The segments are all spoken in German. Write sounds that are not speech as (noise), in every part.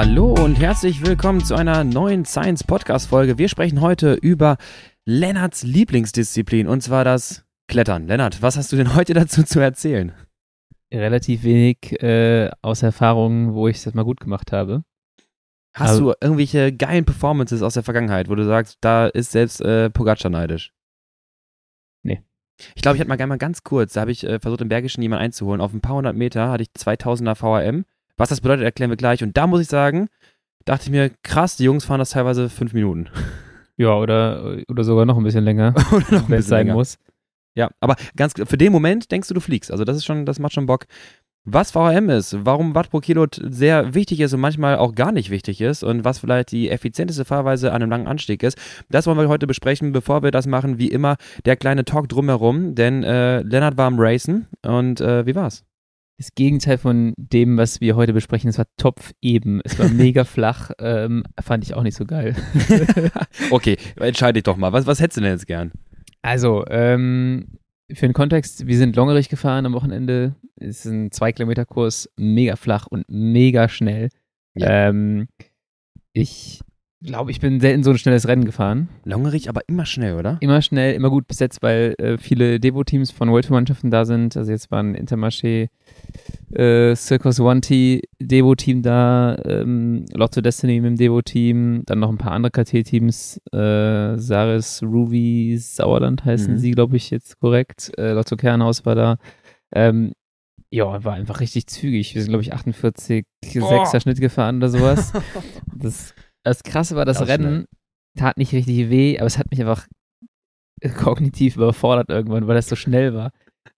Hallo und herzlich willkommen zu einer neuen Science Podcast Folge. Wir sprechen heute über Lennarts Lieblingsdisziplin und zwar das Klettern. Lennart, was hast du denn heute dazu zu erzählen? Relativ wenig äh, aus Erfahrungen, wo ich das mal gut gemacht habe. Hast also, du irgendwelche geilen Performances aus der Vergangenheit, wo du sagst, da ist selbst äh, Pogacar neidisch? Nee. Ich glaube, ich hatte mal gerne mal ganz kurz, da habe ich äh, versucht, im Bergischen jemanden einzuholen. Auf ein paar hundert Meter hatte ich 2000er VRM. Was das bedeutet, erklären wir gleich. Und da muss ich sagen, dachte ich mir, krass, die Jungs fahren das teilweise fünf Minuten. (laughs) Ja, oder, oder sogar noch ein bisschen länger, (laughs) wenn es sein länger. muss. Ja, aber ganz für den Moment denkst du, du fliegst. Also das ist schon, das macht schon Bock. Was VRM ist, warum Watt pro Kilo sehr wichtig ist und manchmal auch gar nicht wichtig ist und was vielleicht die effizienteste Fahrweise an einem langen Anstieg ist, das wollen wir heute besprechen. Bevor wir das machen, wie immer, der kleine Talk drumherum, denn äh, Lennart war am Racen und äh, wie war's? Das Gegenteil von dem, was wir heute besprechen, es war Topf eben. Es war (laughs) mega flach, ähm, fand ich auch nicht so geil. (laughs) okay, entscheide dich doch mal. Was, was hättest du denn jetzt gern? Also, ähm, für den Kontext, wir sind Longerich gefahren am Wochenende. Es ist ein 2-Kilometer-Kurs, mega flach und mega schnell. Ja. Ähm, ich glaube, ich bin selten so ein schnelles Rennen gefahren. Longerich, aber immer schnell, oder? Immer schnell, immer gut besetzt, weil äh, viele Devo-Teams von World Tour-Mannschaften da sind. Also jetzt waren Intermarché, äh, Circus One T Devo-Team da, ähm, Lotto Destiny mit dem Devo-Team, dann noch ein paar andere KT-Teams, äh, Saris, Ruby, Sauerland heißen mhm. sie, glaube ich, jetzt korrekt. Äh, Lotto Kernhaus war da. Ähm, ja, war einfach richtig zügig. Wir sind, glaube ich, 48, oh. 6er Schnitt gefahren oder sowas. (laughs) das das Krasse war, das, das Rennen tat nicht richtig weh, aber es hat mich einfach kognitiv überfordert irgendwann, weil das so schnell war.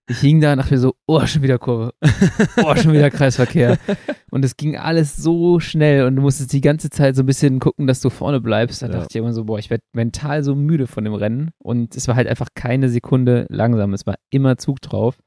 Ich hing da und dachte mir so, oh, schon wieder Kurve. (laughs) Oh, schon wieder Kreisverkehr. (laughs) Und es ging alles so schnell und du musstest die ganze Zeit so ein bisschen gucken, dass du vorne bleibst. Da ja. dachte ich immer so, boah, ich werde mental so müde von dem Rennen. Und es war halt einfach keine Sekunde langsam. Es war immer Zug drauf.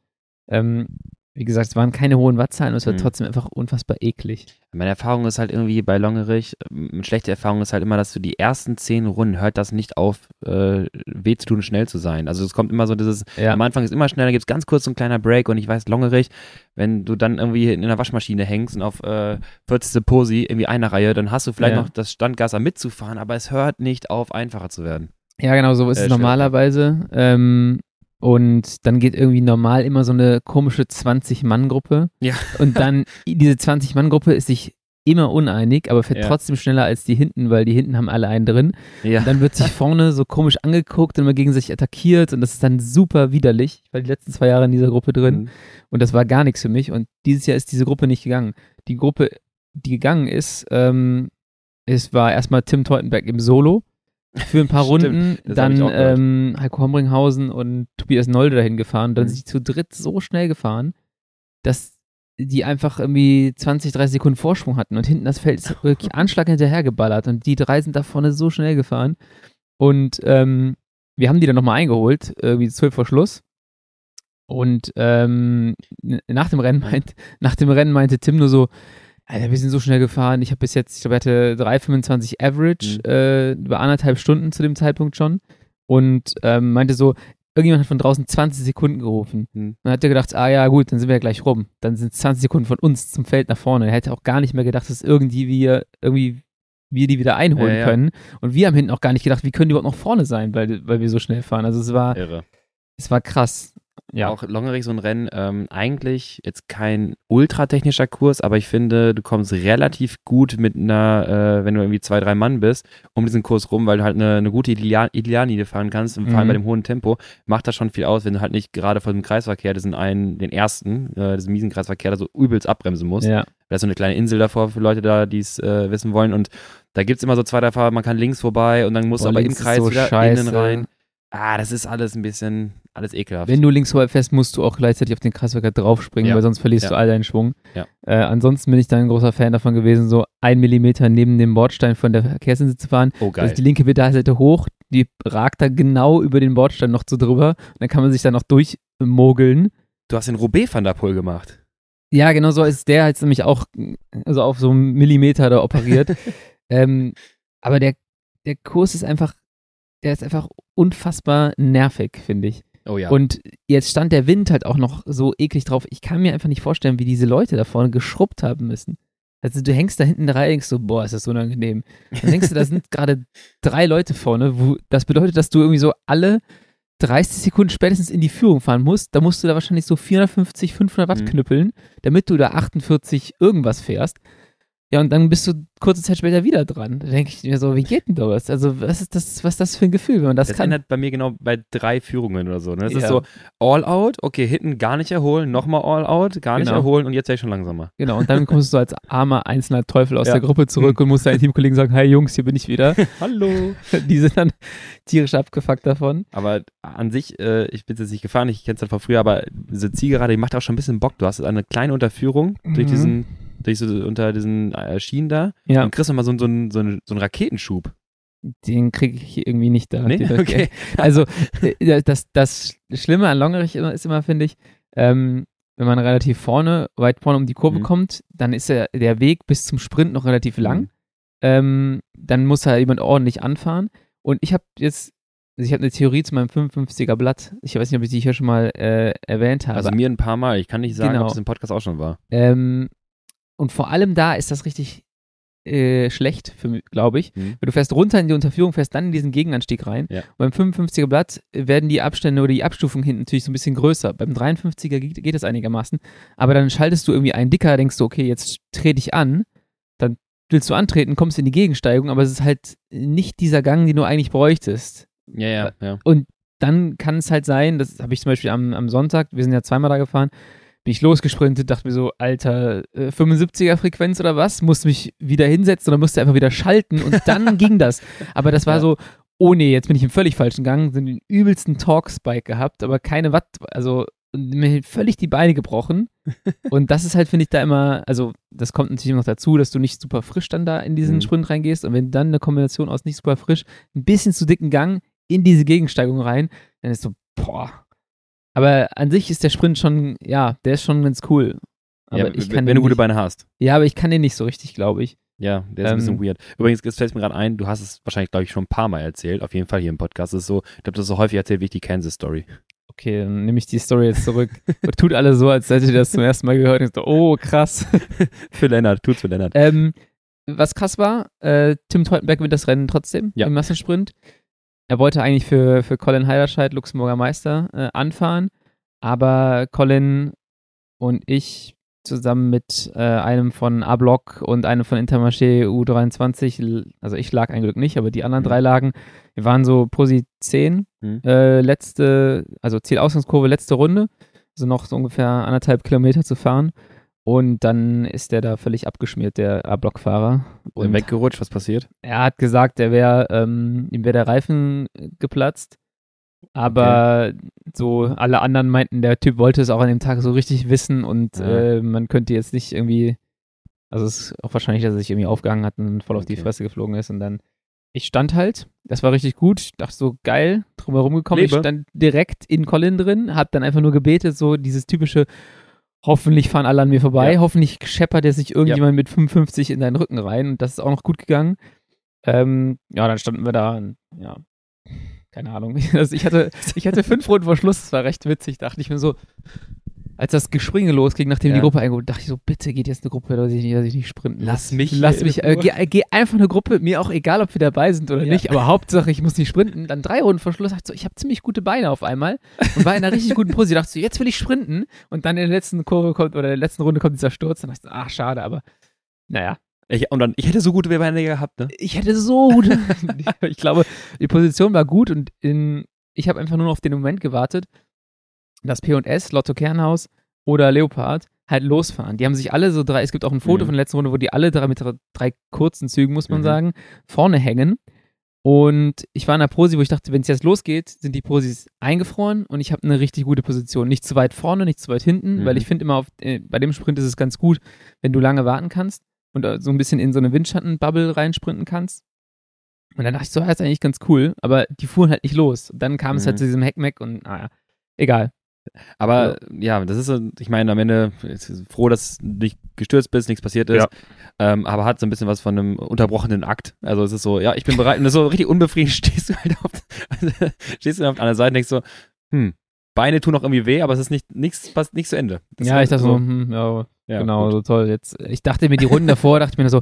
Ähm, wie gesagt, es waren keine hohen Wattzahlen und es war mhm. trotzdem einfach unfassbar eklig. Meine Erfahrung ist halt irgendwie bei Longerich, eine schlechte Erfahrung ist halt immer, dass du die ersten zehn Runden hört das nicht auf, äh, weh zu tun, schnell zu sein. Also es kommt immer so dieses, ja. am Anfang ist immer schnell, dann gibt es ganz kurz so ein kleiner Break und ich weiß, Longerich, wenn du dann irgendwie in der Waschmaschine hängst und auf äh, 40. Posi irgendwie eine Reihe, dann hast du vielleicht ja. noch das Standgasser mitzufahren, aber es hört nicht auf, einfacher zu werden. Ja, genau, so ist äh, es normalerweise. Ähm, und dann geht irgendwie normal immer so eine komische 20-Mann-Gruppe. Ja. Und dann, diese 20-Mann-Gruppe ist sich immer uneinig, aber fährt ja. trotzdem schneller als die hinten, weil die hinten haben alle einen drin. Ja. Und dann wird sich vorne so komisch angeguckt und immer gegen sich attackiert und das ist dann super widerlich. Ich war die letzten zwei Jahre in dieser Gruppe drin mhm. und das war gar nichts für mich und dieses Jahr ist diese Gruppe nicht gegangen. Die Gruppe, die gegangen ist, ähm, es war erstmal Tim Teutenberg im Solo für ein paar (laughs) Runden, dann ähm, Heiko Hombringhausen und Tobias Nolde dahin gefahren. Dann mhm. sind die zu dritt so schnell gefahren, dass die einfach irgendwie 20, 30 Sekunden Vorsprung hatten und hinten das Feld ist (laughs) wirklich Anschlag hinterher geballert und die drei sind da vorne so schnell gefahren. Und ähm, wir haben die dann nochmal eingeholt, irgendwie zwölf vor Schluss. Und ähm, nach dem Rennen meint, (laughs) nach dem Rennen meinte Tim nur so, Alter, wir sind so schnell gefahren. Ich habe bis jetzt, ich glaube, hatte 3,25 Average, mhm. äh, über anderthalb Stunden zu dem Zeitpunkt schon. Und ähm, meinte so, irgendjemand hat von draußen 20 Sekunden gerufen. Mhm. Dann hat er gedacht, ah ja, gut, dann sind wir ja gleich rum. Dann sind es 20 Sekunden von uns zum Feld nach vorne. Er hätte auch gar nicht mehr gedacht, dass irgendwie wir, irgendwie wir die wieder einholen ja, ja. können. Und wir haben hinten auch gar nicht gedacht, wie können die überhaupt noch vorne sein, weil, weil wir so schnell fahren. Also es war, Irre. es war krass. Ja. Auch Longerich so ein Rennen, ähm, eigentlich jetzt kein ultratechnischer Kurs, aber ich finde, du kommst relativ gut mit einer, äh, wenn du irgendwie zwei, drei Mann bist, um diesen Kurs rum, weil du halt eine, eine gute Ideallinie fahren kannst, vor allem mhm. bei dem hohen Tempo, macht das schon viel aus, wenn du halt nicht gerade vor dem Kreisverkehr, diesen einen, den ersten, äh, diesen miesen Kreisverkehr, da so übelst abbremsen musst. Ja. Da ist so eine kleine Insel davor für Leute da, die es äh, wissen wollen und da gibt es immer so zwei, drei Fahrer, man kann links vorbei und dann musst du aber im Kreis so wieder scheiße. innen rein. Ah, das ist alles ein bisschen, alles ekelhaft. Wenn du links fährst, musst du auch gleichzeitig auf den Kreisverkehr draufspringen, ja. weil sonst verlierst ja. du all deinen Schwung. Ja. Äh, ansonsten bin ich da ein großer Fan davon gewesen, so ein Millimeter neben dem Bordstein von der Verkehrsinsel zu fahren. Oh, geil. Also die linke Pedalseite hoch, die ragt da genau über den Bordstein noch so drüber. Und dann kann man sich da noch durchmogeln. Du hast den Roubaix van der Poel gemacht. Ja, genau so ist der jetzt nämlich auch also auf so einen Millimeter da operiert. (laughs) ähm, aber der, der Kurs ist einfach der ist einfach unfassbar nervig, finde ich. Oh ja. Und jetzt stand der Wind halt auch noch so eklig drauf. Ich kann mir einfach nicht vorstellen, wie diese Leute da vorne geschrubbt haben müssen. Also du hängst da hinten rein, denkst so, boah, ist das unangenehm. Dann denkst du, da sind (laughs) gerade drei Leute vorne, wo das bedeutet, dass du irgendwie so alle 30 Sekunden spätestens in die Führung fahren musst. Da musst du da wahrscheinlich so 450, 500 Watt mhm. knüppeln, damit du da 48 irgendwas fährst. Ja, und dann bist du kurze Zeit später wieder dran. Da denke ich mir so, wie geht denn das? Also, was ist das, was ist das für ein Gefühl, wenn man das, das kann? Das ändert bei mir genau bei drei Führungen oder so. Ne? Das ja. ist so all out, okay, hinten gar nicht erholen, nochmal all out, gar nicht genau. erholen und jetzt wäre ich schon langsamer. Genau, und dann (laughs) kommst du so als armer einzelner Teufel aus ja. der Gruppe zurück und musst deinen Teamkollegen sagen, hey Jungs, hier bin ich wieder. (laughs) Hallo. (laughs) Die sind dann tierisch abgefuckt davon. Aber an sich, äh, ich bin jetzt nicht gefahren, ich kenne es halt von früher, aber diese Zielgerade, die macht auch schon ein bisschen Bock. Du hast eine kleine Unterführung mhm. durch diesen durch so unter diesen äh, Schienen da. Ja. Und kriegst du mal so, so, einen, so, so einen Raketenschub. Den kriege ich irgendwie nicht da. Nee? Okay. Also äh, das, das Schlimme an Longerich ist immer, finde ich, ähm, wenn man relativ vorne, weit vorne um die Kurve mhm. kommt, dann ist der, der Weg bis zum Sprint noch relativ lang. Mhm. Ähm, dann muss da jemand ordentlich anfahren. Und ich habe jetzt, also ich habe eine Theorie zu meinem 55er Blatt. Ich weiß nicht, ob ich die hier schon mal äh, erwähnt habe. Also mir ein paar Mal. Ich kann nicht sagen, genau. ob es im Podcast auch schon war. Ähm, und vor allem da ist das richtig äh, schlecht, glaube ich. Mhm. Weil du fährst runter in die Unterführung, fährst dann in diesen Gegenanstieg rein. Ja. Und beim 55er Blatt werden die Abstände oder die Abstufung hinten natürlich so ein bisschen größer. Beim 53er geht, geht das einigermaßen. Aber dann schaltest du irgendwie einen dicker, denkst du, okay, jetzt trete ich an. Dann willst du antreten, kommst in die Gegensteigung, aber es ist halt nicht dieser Gang, den du eigentlich bräuchtest. Ja, ja, ja. Und dann kann es halt sein, das habe ich zum Beispiel am, am Sonntag, wir sind ja zweimal da gefahren, bin ich losgesprintet, dachte mir so, Alter, äh, 75er Frequenz oder was? Musste mich wieder hinsetzen oder musste einfach wieder schalten und (laughs) dann ging das. Aber das war ja. so, oh nee, jetzt bin ich im völlig falschen Gang, sind den übelsten Talk-Spike gehabt, aber keine Watt, also mir völlig die Beine gebrochen. (laughs) und das ist halt, finde ich, da immer, also das kommt natürlich noch dazu, dass du nicht super frisch dann da in diesen mhm. Sprint reingehst und wenn dann eine Kombination aus nicht super frisch, ein bisschen zu dicken Gang in diese Gegensteigung rein, dann ist so, boah, aber an sich ist der Sprint schon, ja, der ist schon ganz cool. Aber ja, ich kann wenn du gute Beine hast. Ja, aber ich kann den nicht so richtig, glaube ich. Ja, der ist ähm, ein bisschen ähm, weird. Übrigens, jetzt fällt mir gerade ein, du hast es wahrscheinlich, glaube ich, schon ein paar Mal erzählt. Auf jeden Fall hier im Podcast. Das ist so, ich glaube, das ist so häufig erzählt wie ich die Kansas-Story. Okay, dann nehme ich die Story jetzt zurück. (laughs) tut alle so, als hättet ihr das zum ersten Mal gehört. Und so, oh, krass. (laughs) für Lennart, tut's für Lennart. Ähm, was krass war, äh, Tim Teutenberg gewinnt das Rennen trotzdem ja. im Massensprint. Er wollte eigentlich für, für Colin Heiderscheid, Luxemburger Meister, äh, anfahren. Aber Colin und ich zusammen mit äh, einem von A-Block und einem von Intermarché U23, also ich lag ein Glück nicht, aber die anderen mhm. drei lagen. Wir waren so Posi 10, mhm. äh, letzte, also Zielausgangskurve, letzte Runde, also noch so ungefähr anderthalb Kilometer zu fahren. Und dann ist der da völlig abgeschmiert, der A-Block-Fahrer. Und weggerutscht, was passiert? Er hat gesagt, er wär, ähm, ihm wäre der Reifen geplatzt. Aber okay. so alle anderen meinten, der Typ wollte es auch an dem Tag so richtig wissen und ja. äh, man könnte jetzt nicht irgendwie, also es ist auch wahrscheinlich, dass er sich irgendwie aufgehangen hat und voll auf die Fresse geflogen ist und dann ich stand halt, das war richtig gut, dachte so geil, drumherum gekommen, Lebe. ich stand direkt in Colin drin, hab dann einfach nur gebetet, so dieses typische hoffentlich fahren alle an mir vorbei, ja. hoffentlich scheppert er sich irgendjemand ja. mit 55 in deinen Rücken rein und das ist auch noch gut gegangen. Ähm, ja, dann standen wir da und ja, keine Ahnung. (laughs) Also ich hatte, ich hatte fünf Runden vor Schluss, das war recht witzig, dachte ich mir so, als das Gespringe losging, nachdem ja. die Gruppe eingeholt, dachte ich so, bitte geht jetzt eine Gruppe, dass ich nicht, dass ich nicht sprinten Lass mich. Lass mich, äh, geh, geh, einfach eine Gruppe, mir auch egal, ob wir dabei sind oder ja. nicht, aber Hauptsache, ich muss nicht sprinten. Dann drei Runden vor Schluss, dachte ich so, ich habe ziemlich gute Beine auf einmal und war in einer richtig guten Pose. Ich dachte so, jetzt will ich sprinten und dann in der letzten Kurve kommt, oder in der letzten Runde kommt dieser Sturz, dann dachte ich so, ach, schade, aber naja, ich, und dann, ich hätte so gute Beine gehabt, ne? Ich hätte so gute. (laughs) ich glaube, die Position war gut und in, ich habe einfach nur noch auf den Moment gewartet, dass P&S, Lotto Kernhaus oder Leopard halt losfahren. Die haben sich alle so drei, es gibt auch ein Foto mhm. von der letzten Runde, wo die alle drei mit drei kurzen Zügen, muss man mhm. sagen, vorne hängen. Und ich war in der Prosi, wo ich dachte, wenn es jetzt losgeht, sind die Prosis eingefroren und ich habe eine richtig gute Position. Nicht zu weit vorne, nicht zu weit hinten, mhm. weil ich finde immer, auf, äh, bei dem Sprint ist es ganz gut, wenn du lange warten kannst und äh, so ein bisschen in so eine Windschattenbubble reinsprinten kannst. Und dann dachte ich so, das ist eigentlich ganz cool, aber die fuhren halt nicht los. Und dann kam mhm. es halt mhm. zu diesem Heckmeck und naja, egal. Aber ja. ja, das ist, ich meine, am Ende froh, dass du nicht gestürzt bist, nichts passiert ist. Ja. Ähm, aber hat so ein bisschen was von einem unterbrochenen Akt. Also es ist so, ja, ich bin bereit. Und so richtig unbefriedigt (laughs) stehst du halt auf, also, (laughs) stehst du auf einer Seite und denkst so, hm, Beine tun auch irgendwie weh, aber es ist nicht nichts fast nicht zu Ende. Das ja, ich dachte so, hm, ja, ja, genau, gut. so toll. Jetzt, ich dachte mir die Runden davor, dachte ich mir so,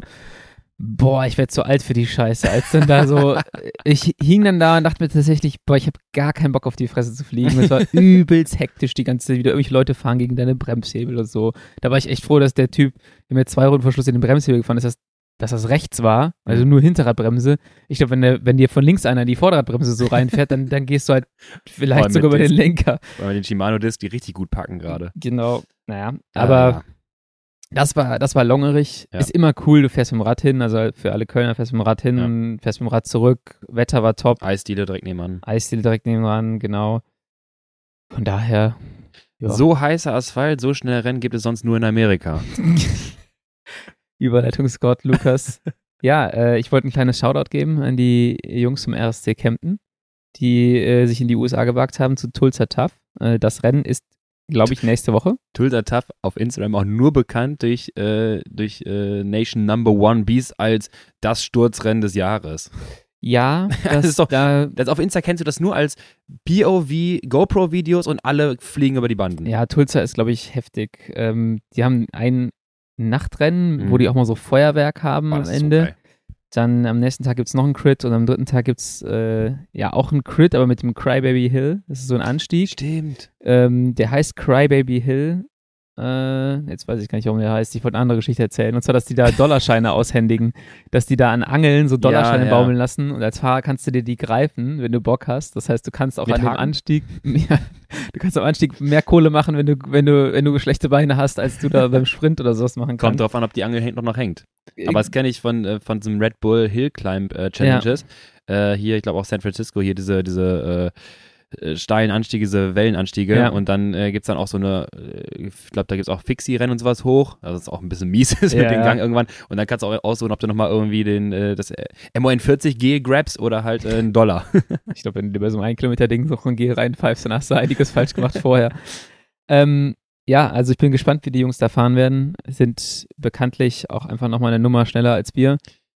boah, ich werde zu alt für die Scheiße. Als dann da so, (laughs) ich hing dann da und dachte mir tatsächlich, boah, ich habe gar keinen Bock auf die Fresse zu fliegen. Es war (laughs) übelst hektisch die ganze Zeit, wieder irgendwelche Leute fahren gegen deine Bremshebel und so. Da war ich echt froh, dass der Typ, der mir zwei Runden vor Schluss in den Bremshebel gefahren ist, dass, dass das rechts war, also nur Hinterradbremse. Ich glaube, wenn, der, wenn dir von links einer die Vorderradbremse so reinfährt, dann, dann gehst du halt vielleicht sogar über den Lenker. Weil wir den Shimano-Disc, die richtig gut packen gerade. Genau, naja, aber ah. Das war, das war longerig. Ja. Ist immer cool, du fährst mit dem Rad hin, also für alle Kölner fährst du mit dem Rad hin, ja. fährst mit dem Rad zurück, Wetter war top. Eisdiele direkt nebenan. Eisdiele direkt nebenan, genau. Von daher. Ja. So heißer Asphalt, so schnell Rennen gibt es sonst nur in Amerika. (laughs) Überleitungsgott Lukas. (laughs) ja, äh, ich wollte ein kleines Shoutout geben an die Jungs vom RSC Kempten, die äh, sich in die USA gewagt haben zu Tulsa Tough. Äh, das Rennen ist glaube ich, nächste Woche. Tulsa Tough auf Instagram auch nur bekannt durch, äh, durch äh, Nation Number One Beast als das Sturzrennen des Jahres. Ja, (laughs) das, das ist doch, da, das auf Insta kennst du das nur als POV, GoPro-Videos und alle fliegen über die Banden. Ja, Tulsa ist, glaube ich, heftig. Ähm, die haben ein Nachtrennen, mhm. wo die auch mal so Feuerwerk haben oh, am Ende. So dann am nächsten Tag gibt es noch einen Crit und am dritten Tag gibt es äh, ja auch einen Crit, aber mit dem Crybaby Hill. Das ist so ein Anstieg. Stimmt. Ähm, der heißt Crybaby Hill äh, jetzt weiß ich gar nicht, warum der heißt. Ich wollte eine andere Geschichte erzählen. Und zwar, dass die da Dollarscheine (laughs) aushändigen. Dass die da an Angeln so Dollarscheine ja, ja. baumeln lassen. Und als Fahrer kannst du dir die greifen, wenn du Bock hast. Das heißt, du kannst auch Mit an Haken? dem Anstieg, ja, (laughs) du kannst am Anstieg mehr Kohle machen, wenn du, wenn du, wenn du schlechte Beine hast, als du da (laughs) beim Sprint oder sowas machen kannst. Kommt drauf an, ob die Angel noch, noch hängt. Aber das kenne ich von, äh, von diesem Red Bull Hill Climb äh, Challenges. Äh, hier, ich glaube auch San Francisco, hier diese, diese, äh, äh, steilen Anstiege, diese Wellenanstiege. Ja. Und dann äh, gibt es dann auch so eine, äh, ich glaube, da gibt es auch Fixie-Rennen und sowas hoch. Also das ist auch ein bisschen mies (laughs) ist ja, mit dem Gang irgendwann. Und dann kannst du auch aussuchen, ob du nochmal irgendwie den, äh, das äh, MON 40 G grabst oder halt äh, einen Dollar. (laughs) ich glaube, wenn du bei so einem 1 Kilometer Ding so ein G reinpfeifst, dann hast du einiges falsch gemacht vorher. Ähm, ja, also ich bin gespannt, wie die Jungs da fahren werden. Sind bekanntlich auch einfach nochmal eine Nummer schneller als wir.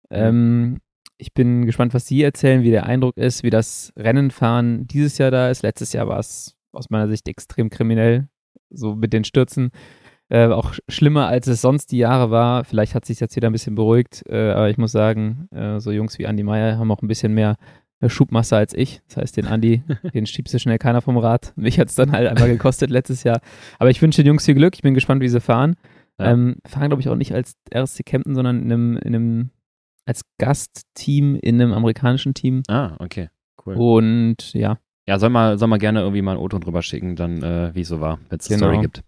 Ähm, ich bin gespannt, was Sie erzählen, wie der Eindruck ist, wie das Rennenfahren dieses Jahr da ist. Letztes Jahr war es aus meiner Sicht extrem kriminell, so mit den Stürzen. Äh, auch schlimmer, als es sonst die Jahre war. Vielleicht hat sich jetzt wieder ein bisschen beruhigt, äh, aber ich muss sagen, äh, so Jungs wie Andy Meyer haben auch ein bisschen mehr äh, Schubmasse als ich. Das heißt, den Andy, (laughs) den schiebst du schnell keiner vom Rad. Mich hat es dann halt einmal gekostet letztes Jahr. Aber ich wünsche den Jungs viel Glück. Ich bin gespannt, wie sie fahren. Ja. Ähm, fahren, glaube ich, auch nicht als RSC Kempten, sondern in einem, in einem als Gastteam in einem amerikanischen Team. Ah, okay, cool. Und ja. Ja, soll mal, soll mal gerne irgendwie mal ein Auto drüber schicken, dann äh, wie es so war, wenn es eine genau. Story gibt.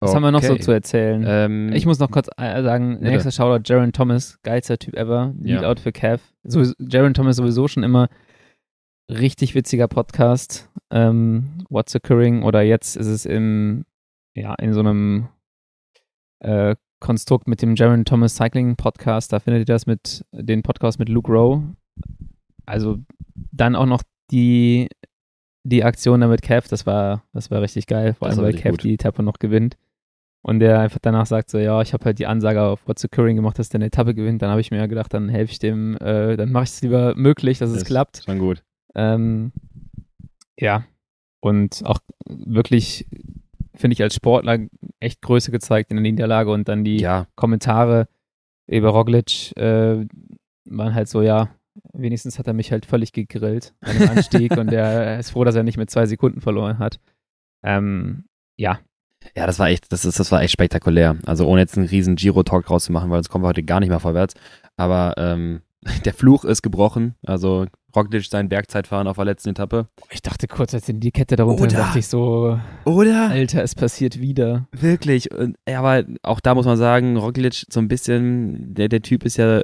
Was okay. haben wir noch so zu erzählen? Ähm, ich muss noch kurz äh, sagen, bitte. nächster Shoutout, Jaron Thomas, geilster Typ ever, Leadout ja. für Cav. So, Jaron Thomas sowieso schon immer richtig witziger Podcast. Ähm, What's Occurring oder jetzt ist es im, ja, in so einem äh, Konstrukt mit dem Jaron Thomas Cycling Podcast. Da findet ihr das mit den Podcast mit Luke Rowe. Also dann auch noch die, die Aktion da mit Kev, das war, das war richtig geil, vor allem weil Kev gut. die Etappe noch gewinnt. Und der einfach danach sagt so, ja, ich habe halt die Ansage auf What's Occurring gemacht, dass der eine Etappe gewinnt. Dann habe ich mir ja gedacht, dann helfe ich dem, äh, dann mache ich es lieber möglich, dass das es klappt. Schon gut. Ähm, ja. Und auch wirklich finde ich, als Sportler echt Größe gezeigt in der Niederlage und dann die ja. Kommentare über Roglic äh, waren halt so, ja, wenigstens hat er mich halt völlig gegrillt an dem Anstieg (laughs) und er ist froh, dass er nicht mit zwei Sekunden verloren hat. Ähm, ja. Ja, das war echt, das ist, das war echt spektakulär. Also ohne jetzt einen riesen Giro-Talk rauszumachen, weil sonst kommen wir heute gar nicht mehr vorwärts. Aber ähm, (laughs) der Fluch ist gebrochen. Also Roglic sein Bergzeitfahren auf der letzten Etappe. Ich dachte kurz, als in die Kette darunter Oder, dachte ich so, Oder? Alter, es passiert wieder. Wirklich. aber auch da muss man sagen, Roglic so ein bisschen, der, der Typ ist ja,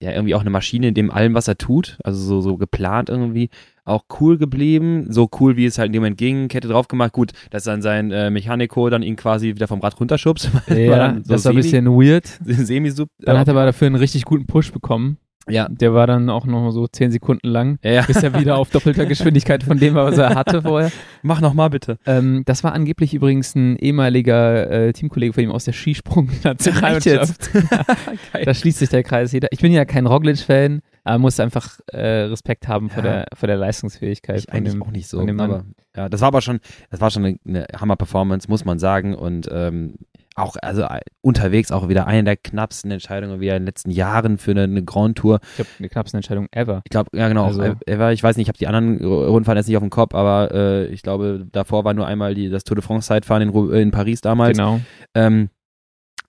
ja irgendwie auch eine Maschine in dem allem, was er tut. Also so, so geplant irgendwie. Auch cool geblieben, so cool wie es halt in dem Moment ging, Kette drauf gemacht. Gut, dass dann sein äh, Mechaniko dann ihn quasi wieder vom Rad runterschubst. (laughs) Ja, so das war ein bisschen weird. (laughs) Semi-sub. Dann hat er aber dafür einen richtig guten Push bekommen. Ja. Der war dann auch noch so zehn Sekunden lang, ja, ja. bis er wieder auf doppelter (laughs) Geschwindigkeit von dem was er hatte vorher. Mach noch mal bitte. Ähm, das war angeblich übrigens ein ehemaliger äh, Teamkollege von ihm aus der Skisprung-Nationalmannschaft. (laughs) (laughs) da schließt sich der Kreis. Ich bin ja kein Roglic-Fan. Aber muss einfach äh, Respekt haben ja. vor, der, vor der Leistungsfähigkeit. Ich eigentlich dem, auch nicht so. Aber, ja, das war aber schon, das war schon eine, eine Hammer-Performance, muss man sagen. Und ähm, auch, also äh, unterwegs auch wieder eine der knappsten Entscheidungen wie in den letzten Jahren für eine, eine Grand Tour. Ich glaube, die knappsten Entscheidung ever. Ich glaube, ja genau, also, ever. Ich weiß nicht, ich habe die anderen Rundfahren jetzt nicht auf dem Kopf, aber äh, ich glaube, davor war nur einmal die, das Tour de France Zeitfahren in, in Paris damals. Genau. Ähm,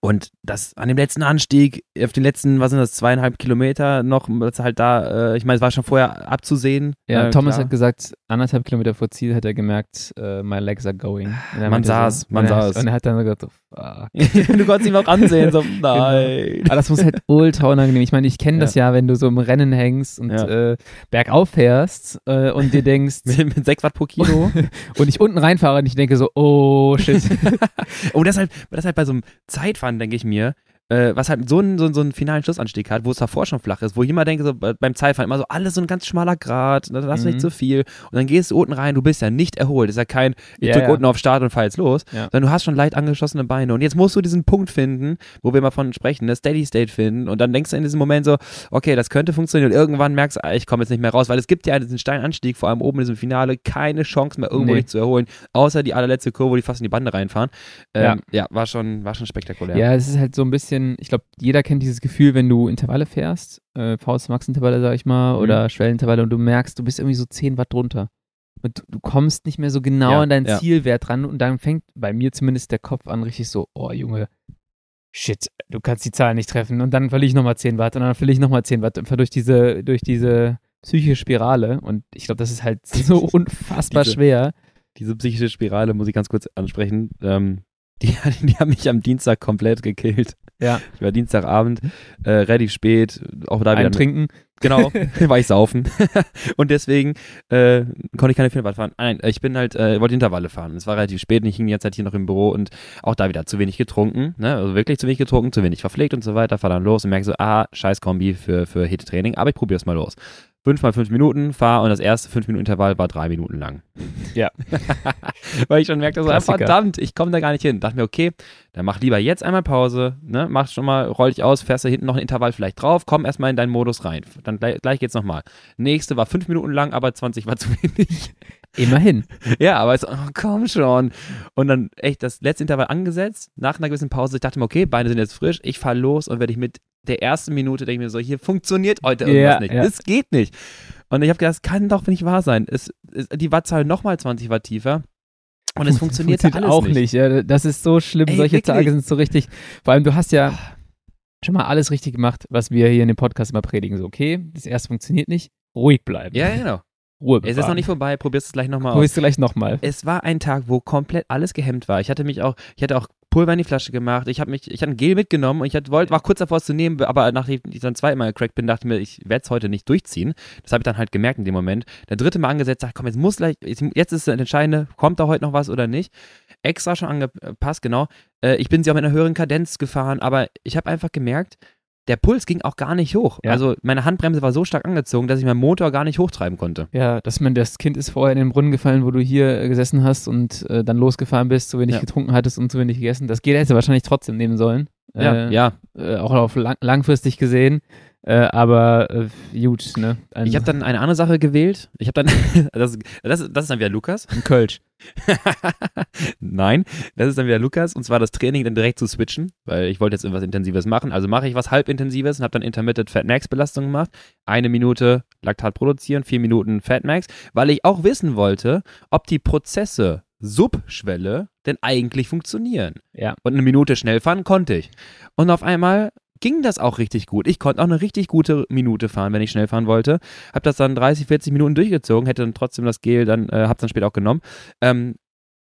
und das an dem letzten Anstieg, auf den letzten, was sind das, zweieinhalb Kilometer noch, das halt da, äh, ich meine, es war schon vorher abzusehen. Ja, äh, Thomas klar. hat gesagt, anderthalb Kilometer vor Ziel hat er gemerkt, uh, my legs are going. Man sah es, man sah es. Und er hat dann gesagt. (laughs) du konntest ihn auch ansehen, so, (laughs) genau. nein. Genau. Aber das muss halt ultra unangenehm. Ich meine, ich kenne ja. das ja, wenn du so im Rennen hängst und ja. äh, bergauf fährst äh, und dir denkst. (laughs) mit, mit 6 Watt pro Kilo. und ich unten reinfahre und ich denke so, oh shit. und deshalb, deshalb bei so einem Zeitfahren denke ich mir, äh, was halt so einen, so, so einen finalen Schlussanstieg hat, wo es davor schon flach ist, wo ich immer denke, so beim Zeitfahren immer so alles so ein ganz schmaler Grad, ne, da hast du mhm. nicht zu viel und dann gehst du unten rein, du bist ja nicht erholt, ist ja kein, ich yeah, drück ja. unten auf Start und fahr jetzt los, ja. sondern du hast schon leicht angeschossene Beine und jetzt musst du diesen Punkt finden, wo wir mal von sprechen, das Steady State finden und dann denkst du in diesem Moment so, okay, das könnte funktionieren und irgendwann merkst du, ah, ich komme jetzt nicht mehr raus, weil es gibt ja diesen Steinanstieg, vor allem oben in diesem Finale, keine Chance mehr irgendwo nee. nicht zu erholen, außer die allerletzte Kurve, wo die fast in die Bande reinfahren. Ähm, ja. ja, war schon, war schon spektakulär. Ja, es ist halt so ein bisschen, ich glaube, jeder kennt dieses Gefühl, wenn du Intervalle fährst, äh, VS-Max-Intervalle, sag ich mal, mhm. oder Schwellenintervalle und du merkst, du bist irgendwie so 10 Watt drunter. Und du, du kommst nicht mehr so genau ja, an deinen ja. Zielwert ran und dann fängt bei mir zumindest der Kopf an, richtig so, oh Junge, shit, du kannst die Zahl nicht treffen und dann verliere ich nochmal 10 Watt und dann verliere ich nochmal 10 Watt, einfach durch diese, durch diese psychische Spirale und ich glaube, das ist halt (laughs) so unfassbar diese, schwer. Diese psychische Spirale muss ich ganz kurz ansprechen. Ähm, die, (laughs) die haben mich am Dienstag komplett gekillt. Ja. (laughs) Ich war Dienstagabend, äh, relativ spät, auch da wieder. Trinken. (laughs) Genau, (laughs) war ich saufen. und deswegen äh, konnte ich keine Filmfahrt fahren. Nein, ich bin halt, äh, wollte Intervalle fahren. Es war relativ spät und ich hing die ganze Zeit hier noch im Büro und auch da wieder zu wenig getrunken, ne? Also wirklich zu wenig getrunken, zu wenig verpflegt und so weiter. Fahr dann los und merke so, ah, scheiß Kombi für, für Hit-Training, aber ich probiere es mal los fünf mal fünf Minuten, fahr und das erste fünf Minuten Intervall war drei Minuten lang. Ja. (laughs) Weil ich schon merkte, so, ah, verdammt, ich komme da gar nicht hin. Dachte mir, okay, dann mach lieber jetzt einmal Pause, ne? Mach schon mal, roll dich aus, fährst da hinten noch ein Intervall vielleicht drauf, komm erstmal in deinen Modus rein. Dann gleich, gleich geht's nochmal. Nächste war fünf Minuten lang, aber 20 war zu wenig. Immerhin. Ja, aber es, oh, komm schon. Und dann echt das letzte Intervall angesetzt, nach einer gewissen Pause. Ich dachte mir, okay, Beine sind jetzt frisch, ich fahr los und werde ich mit der ersten Minute denke ich mir so, hier funktioniert heute irgendwas ja, nicht. Ja. Es geht nicht. Und ich habe gedacht, das kann doch nicht wahr sein. Es, es, die Wattzahl nochmal 20 Watt tiefer. Und es funktioniert, funktioniert auch nicht. nicht. Ja, das ist so schlimm. Ey, Solche wirklich? Tage sind so richtig. Vor allem, du hast ja schon mal alles richtig gemacht, was wir hier in dem Podcast immer predigen. So, okay, das erste funktioniert nicht, ruhig bleiben. Ja, genau. Ruhe bewahren. Es ist noch nicht vorbei, probierst es gleich nochmal aus. Probierst du gleich nochmal. Es war ein Tag, wo komplett alles gehemmt war. Ich hatte mich auch, ich hatte auch Pulver in die Flasche gemacht. Ich habe mich, ich hatte ein Gel mitgenommen und ich hatte, wollte, war kurz davor es zu nehmen, aber nachdem ich dann zweimal gecrackt bin, dachte ich mir, ich werde es heute nicht durchziehen. Das habe ich dann halt gemerkt in dem Moment. Der dritte Mal angesetzt, sag, komm, jetzt muss gleich, jetzt ist es entscheidende, kommt da heute noch was oder nicht. Extra schon angepasst, genau. Äh, ich bin sie auch mit einer höheren Kadenz gefahren, aber ich habe einfach gemerkt, der Puls ging auch gar nicht hoch. Ja. Also meine Handbremse war so stark angezogen, dass ich meinen Motor gar nicht hochtreiben konnte. Ja, dass man das Kind ist vorher in den Brunnen gefallen, wo du hier äh, gesessen hast und äh, dann losgefahren bist, zu wenig ja. getrunken hattest und zu wenig gegessen. Das geht hätte wahrscheinlich trotzdem nehmen sollen. Ja, äh, ja. Äh, auch auf lang langfristig gesehen. Äh, aber äh, gut, ne? Ein ich habe dann eine andere Sache gewählt. Ich habe dann, (laughs) das, das, das ist dann wieder Lukas. Ein Kölsch. (laughs) Nein, das ist dann wieder Lukas und zwar das Training dann direkt zu switchen, weil ich wollte jetzt irgendwas Intensives machen. Also mache ich was halbintensives und habe dann Intermittent Fat Max Belastung gemacht. Eine Minute Laktat produzieren, vier Minuten Fat Max, weil ich auch wissen wollte, ob die Prozesse Subschwelle denn eigentlich funktionieren. Ja. Und eine Minute schnell fahren konnte ich. Und auf einmal ging das auch richtig gut. Ich konnte auch eine richtig gute Minute fahren, wenn ich schnell fahren wollte. Hab das dann 30, 40 Minuten durchgezogen, hätte dann trotzdem das Gel, dann äh, hab's dann später auch genommen. Ähm,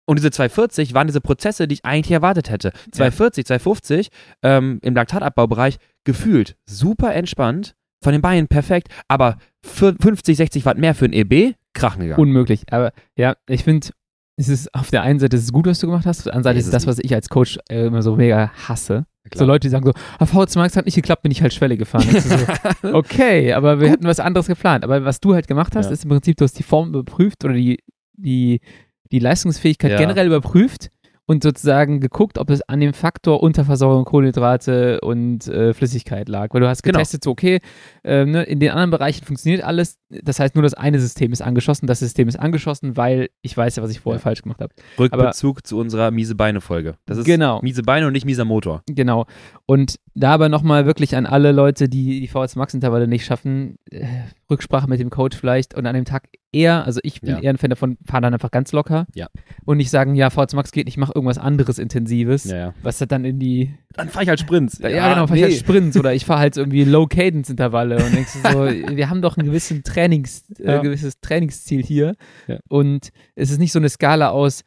und diese 240 waren diese Prozesse, die ich eigentlich erwartet hätte. 240, ja. 250 ähm, im Laktatabbaubereich gefühlt super entspannt, von den Beinen perfekt, aber 50, 60 Watt mehr für ein EB, krachen gegangen. Unmöglich. Aber ja, ich finde, es ist auf der einen Seite ist es gut, was du gemacht hast, auf der anderen Seite ist es das, was ich als Coach äh, immer so mega hasse. So Leute, die sagen so, ah, VZ Max hat nicht geklappt, bin ich halt Schwelle gefahren. So, (laughs) okay, aber wir hatten was anderes geplant. Aber was du halt gemacht hast, ja. ist im Prinzip, du hast die Form überprüft oder die, die, die Leistungsfähigkeit ja. generell überprüft und sozusagen geguckt, ob es an dem Faktor Unterversorgung Kohlenhydrate und äh, Flüssigkeit lag. Weil du hast genau. getestet, genau. so okay, äh, ne, in den anderen Bereichen funktioniert alles. Das heißt, nur das eine System ist angeschossen. Das System ist angeschossen, weil ich weiß ja, was ich vorher ja. falsch gemacht habe. Rückbezug aber, zu unserer miese Beine-Folge. Das ist genau. miese Beine und nicht mieser Motor. Genau. Und da aber nochmal wirklich an alle Leute, die die VHS Max-Intervalle nicht schaffen, äh, Rücksprache mit dem Coach vielleicht und an dem Tag eher, also ich bin ja. eher ein Fan davon, fahr dann einfach ganz locker ja. und nicht sagen, ja, VHS Max geht ich mache irgendwas anderes Intensives, ja, was dann in die... Dann fahre ich halt Sprints. Ja, genau, fahre nee. ich halt Sprints oder ich fahre halt irgendwie Low-Cadence-Intervalle und denkst so, (laughs) wir haben doch ein gewissen Trainings, äh, gewisses Trainingsziel hier. Und es ist nicht so eine Skala aus,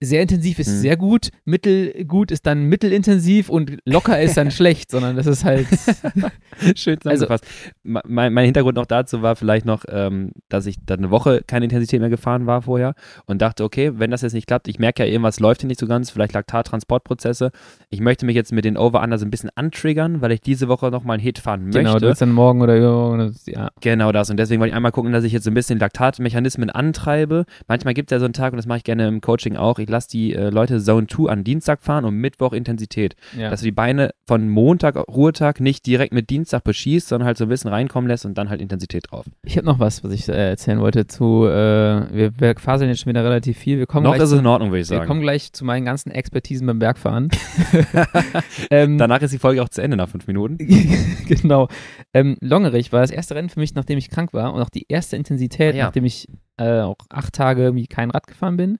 sehr intensiv ist hm. sehr gut, mittelgut ist dann mittelintensiv und locker ist dann (laughs) schlecht, sondern das ist halt (laughs) schön also zusammengefasst. Also, mein, mein, Hintergrund noch dazu war vielleicht noch, ähm, dass ich dann eine Woche keine Intensität mehr gefahren war vorher und dachte, okay, wenn das jetzt nicht klappt, ich merke ja irgendwas läuft hier nicht so ganz, vielleicht Laktattransportprozesse. Ich möchte mich jetzt mit den Over-Under so ein bisschen antriggern, weil ich diese Woche nochmal einen Hit fahren möchte. Genau, du willst dann morgen oder übermorgen, ja. Genau das und deswegen wollte ich einmal gucken, dass ich jetzt so ein bisschen Laktatmechanismen antreibe. Manchmal gibt es ja so einen Tag und das mache ich gerne im Coaching auch, ich lasse die äh, Leute Zone 2 an Dienstag fahren und Mittwoch Intensität. Ja. Dass du die Beine von Montag, Ruhetag nicht direkt mit Dienstag beschießt, sondern halt so ein bisschen reinkommen lässt und dann halt Intensität drauf. Ich habe noch was, was ich äh, erzählen wollte zu, äh, wir, wir faseln jetzt schon wieder relativ viel. Wir kommen noch ist es in Ordnung, würde ich sagen. Wir kommen gleich zu meinen ganzen Expertisen beim Bergfahren. (laughs) (laughs) ähm, Danach ist die Folge auch zu Ende nach fünf Minuten. (laughs) genau. Ähm, Longerich war das erste Rennen für mich, nachdem ich krank war und auch die erste Intensität, ah, ja. nachdem ich äh, auch acht Tage irgendwie kein Rad gefahren bin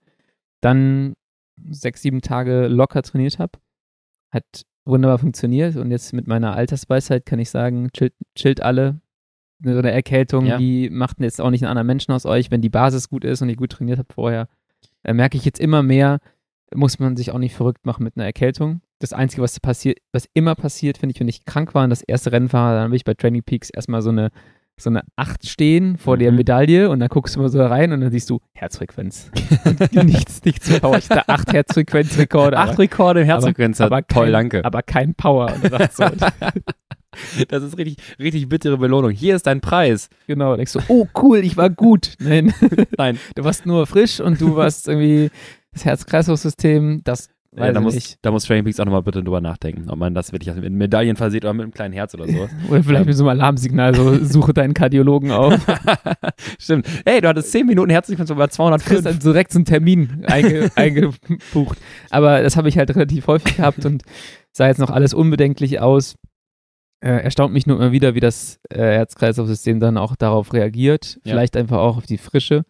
dann sechs, sieben Tage locker trainiert habe. Hat wunderbar funktioniert und jetzt mit meiner Altersweisheit kann ich sagen, chillt, chillt alle. So eine Erkältung, ja. die macht jetzt auch nicht einen anderen Menschen aus euch. Wenn die Basis gut ist und ich gut trainiert habe vorher, äh, merke ich jetzt immer mehr, muss man sich auch nicht verrückt machen mit einer Erkältung. Das Einzige, was passiert, was immer passiert, finde ich, wenn ich krank war und das erste Rennen war, dann habe ich bei Training Peaks erstmal so eine so eine 8 stehen vor mhm. der Medaille und dann guckst du mal so rein und dann siehst du Herzfrequenz. (laughs) (laughs) nichts, nichts zu Power. Ich dachte 8 Herzfrequenzrekorde. 8 Rekorde im Herzfrequenz. Aber, aber Toll, kein, danke. Aber kein Power. So. (laughs) das ist richtig, richtig bittere Belohnung. Hier ist dein Preis. Genau. Denkst du, oh cool, ich war gut. Nein. Nein. Du warst nur frisch und du warst irgendwie das Herz-Kreislauf-System, das ja, da, muss, da muss Training Peaks auch nochmal bitte drüber nachdenken, ob man das wirklich mit Medaillen versieht oder mit einem kleinen Herz oder so. (laughs) oder vielleicht mit so einem Alarmsignal, so suche deinen Kardiologen auf. (laughs) Stimmt. Hey, du hattest 10 Minuten Herzfrequenz über 200 Du kriegst dann direkt so einen Termin einge, (laughs) eingebucht. Aber das habe ich halt relativ häufig gehabt und sah jetzt noch alles unbedenklich aus. Äh, erstaunt mich nur immer wieder, wie das äh, Herz-Kreislauf-System dann auch darauf reagiert. Ja. Vielleicht einfach auch auf die Frische.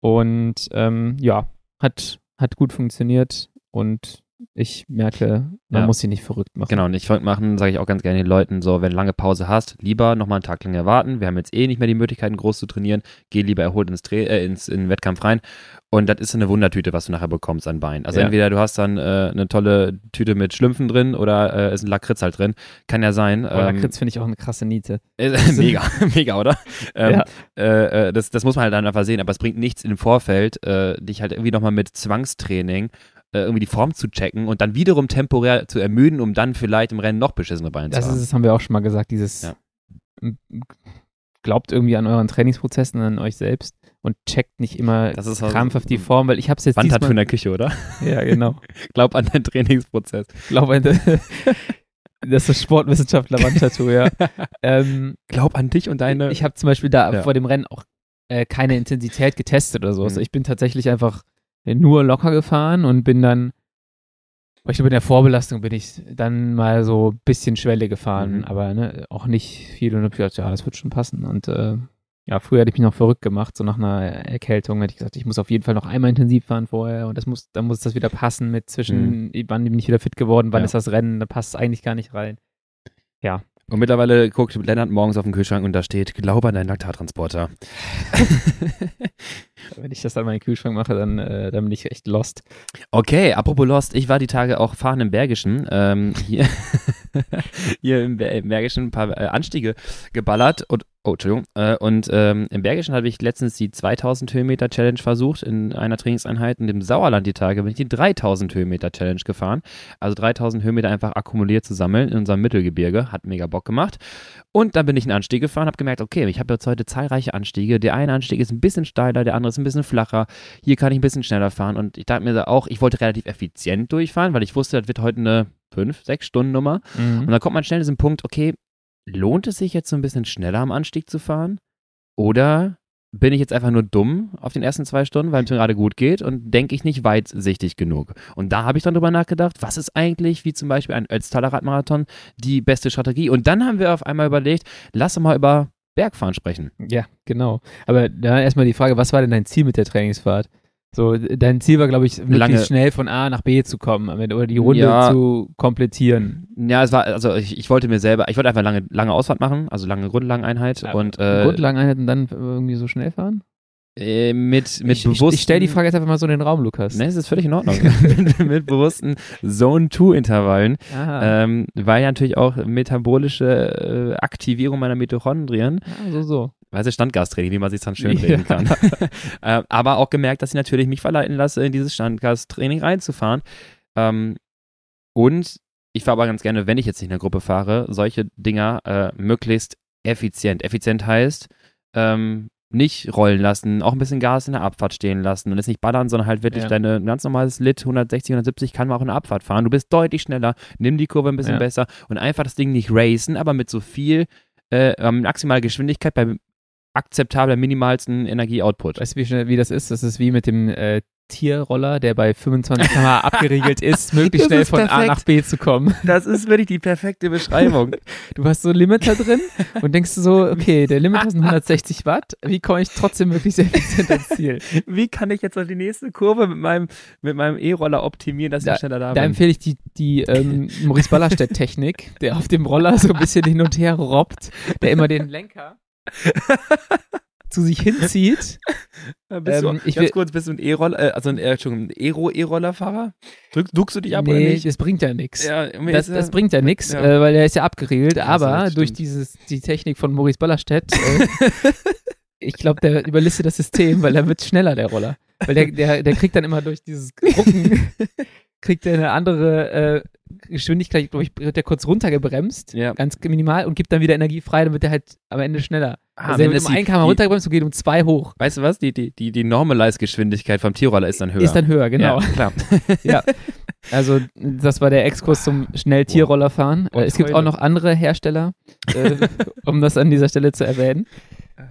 Und ähm, ja, hat, hat gut funktioniert und ich merke, man ja. muss sie nicht verrückt machen. Genau, nicht verrückt machen, sage ich auch ganz gerne den Leuten so, wenn du lange Pause hast, lieber nochmal einen Tag länger warten. Wir haben jetzt eh nicht mehr die Möglichkeiten, groß zu trainieren. Geh lieber erholt ins, Tra äh, ins in den Wettkampf rein. Und das ist eine Wundertüte, was du nachher bekommst an Bein. Also ja. entweder du hast dann äh, eine tolle Tüte mit Schlümpfen drin oder äh, ist ein Lakritz halt drin. Kann ja sein. Oh, ähm, Lakritz finde ich auch eine krasse Niete. (laughs) (laughs) mega, (laughs) mega, oder? Ähm, ja. Äh, äh, das, das muss man halt dann einfach sehen, aber es bringt nichts im Vorfeld, äh, dich halt irgendwie nochmal mit Zwangstraining äh, irgendwie die Form zu checken und dann wiederum temporär zu ermüden, um dann vielleicht im Rennen noch beschissene Beine zu haben. Das ist, haben wir auch schon mal gesagt, dieses ja. glaubt irgendwie an euren Trainingsprozessen, an euch selbst und checkt nicht immer das ist krampfhaft die Form, weil ich habe es jetzt Wand hat für in der Küche, oder? Ja, genau. (laughs) Glaub an deinen Trainingsprozess. Glaub an (laughs) das ist das Sportwissenschaftler-Wandtattoo, ja. (laughs) ähm, Glaub an dich und deine. Ich habe zum Beispiel da ja. vor dem Rennen auch äh, keine Intensität getestet oder so. Mhm. Also ich bin tatsächlich einfach nur locker gefahren und bin dann, ich glaube, in der Vorbelastung bin ich dann mal so ein bisschen Schwelle gefahren, mhm. aber ne, auch nicht viel und habe gedacht, ja, das wird schon passen. Und äh, ja, früher hätte ich mich noch verrückt gemacht, so nach einer Erkältung hätte ich gesagt, ich muss auf jeden Fall noch einmal intensiv fahren vorher und das muss, dann muss das wieder passen mit zwischen, mhm. wann bin ich wieder fit geworden, wann ja. ist das Rennen, da passt es eigentlich gar nicht rein. Ja, und mittlerweile guckt Lennart morgens auf den Kühlschrank und da steht, glaube an deinen Laktattransporter. (laughs) Wenn ich das an meinen Kühlschrank mache, dann, äh, dann bin ich echt lost. Okay, apropos lost, ich war die Tage auch fahren im Bergischen. Ähm, hier (laughs) (laughs) hier im, im Bergischen ein paar äh, Anstiege geballert und Oh, Entschuldigung. Äh, und ähm, im Bergischen habe ich letztens die 2000 Höhenmeter Challenge versucht in einer Trainingseinheit. Und im Sauerland die Tage bin ich die 3000 Höhenmeter Challenge gefahren. Also 3000 Höhenmeter einfach akkumuliert zu sammeln in unserem Mittelgebirge. Hat mega Bock gemacht. Und dann bin ich einen Anstieg gefahren, habe gemerkt, okay, ich habe jetzt heute zahlreiche Anstiege. Der eine Anstieg ist ein bisschen steiler, der andere ist ein bisschen flacher. Hier kann ich ein bisschen schneller fahren. Und ich dachte mir auch, ich wollte relativ effizient durchfahren, weil ich wusste, das wird heute eine fünf, sechs Stunden Nummer. Mhm. Und dann kommt man schnell zu diesem Punkt, okay, lohnt es sich jetzt so ein bisschen schneller am Anstieg zu fahren? Oder bin ich jetzt einfach nur dumm auf den ersten zwei Stunden, weil es mir gerade gut geht und denke ich nicht weitsichtig genug? Und da habe ich dann drüber nachgedacht, was ist eigentlich, wie zum Beispiel ein Ötztaler Radmarathon, die beste Strategie? Und dann haben wir auf einmal überlegt, lass mal über Bergfahren sprechen. Ja, genau. Aber da erstmal die Frage, was war denn dein Ziel mit der Trainingsfahrt? So, dein Ziel war, glaube ich, möglichst Lange. schnell von A nach B zu kommen oder die Runde ja. zu komplettieren. Ja, es war, also ich, ich wollte mir selber, ich wollte einfach lange, lange Ausfahrt machen, also lange Grundlageneinheit ja, und äh, Grundlageneinheit und dann irgendwie so schnell fahren? Äh, mit mit ich, bewussten. Ich, stelle die Frage jetzt einfach mal so in den Raum, Lukas. Ne, es ist völlig in Ordnung. (laughs) (laughs) mit, mit, bewussten Zone-2-Intervallen. Ähm, weil ja natürlich auch metabolische äh, Aktivierung meiner Mitochondrien. Ja, so, so weißt du, Standgastraining, wie man sich dann schön reden kann. (laughs) äh, aber auch gemerkt, dass ich natürlich mich verleiten lasse, in dieses Standgastraining reinzufahren. Ähm, und ich fahre aber ganz gerne, wenn ich jetzt nicht in der Gruppe fahre, solche Dinger äh, möglichst effizient. Effizient heißt, ähm, nicht rollen lassen, auch ein bisschen Gas in der Abfahrt stehen lassen und es nicht ballern, sondern halt wirklich ja. deine ganz normales Lit 160, 170 kann man auch in der Abfahrt fahren. Du bist deutlich schneller, nimm die Kurve ein bisschen ja. besser und einfach das Ding nicht racen, aber mit so viel äh, maximaler Geschwindigkeit bei akzeptabler, minimalsten Energieoutput. Weißt du, wie, schnell, wie das ist? Das ist wie mit dem äh, Tierroller, der bei 25 km (laughs) abgeriegelt ist, möglichst schnell von perfekt. A nach B zu kommen. Das ist wirklich die perfekte Beschreibung. (laughs) Du hast so Limiter drin und denkst so, okay, der Limiter sind 160 Watt, wie komme ich trotzdem möglichst effizient ans Ziel? (laughs) Wie kann ich jetzt auf die nächste Kurve mit meinem mit meinem E-Roller optimieren, dass da, ich schneller da, da bin? Da empfehle ich die, die ähm, Maurice Ballerstedt-Technik, der auf dem Roller so ein bisschen hin und her robbt, der immer den Lenker (laughs) zu sich hinzieht. bist ähm, du, ich ganz kurz, bist du ein E-Roller, äh, also ein, äh, ein Aero-E-Rollerfahrer? duckst du dich ab nee, oder nicht? das bringt ja nichts. Ja, das, das, bringt ja nichts, ja. äh, weil er ist ja abgeriegelt, aber durch dieses, die Technik von Maurice Ballerstedt, äh, (laughs) ich glaube, der überlistet das System, weil er wird schneller, der Roller. Weil der, der, der kriegt dann immer durch dieses Rucken, (laughs) kriegt er eine andere äh, Geschwindigkeit, glaube ich, wird der kurz runtergebremst, ja. ganz minimal und gibt dann wieder Energie frei, dann wird er halt am Ende schneller. Ah, also wenn um einen km runtergebremst und geht um zwei hoch. Weißt du was? Die, die, die, die Normalize-Geschwindigkeit vom Tierroller ist dann höher. Ist dann höher, genau. Ja, klar. (laughs) ja. Also, das war der Exkurs zum Schnell-Tierrollerfahren. Wow. Es gibt auch noch andere Hersteller, äh, (laughs) um das an dieser Stelle zu erwähnen.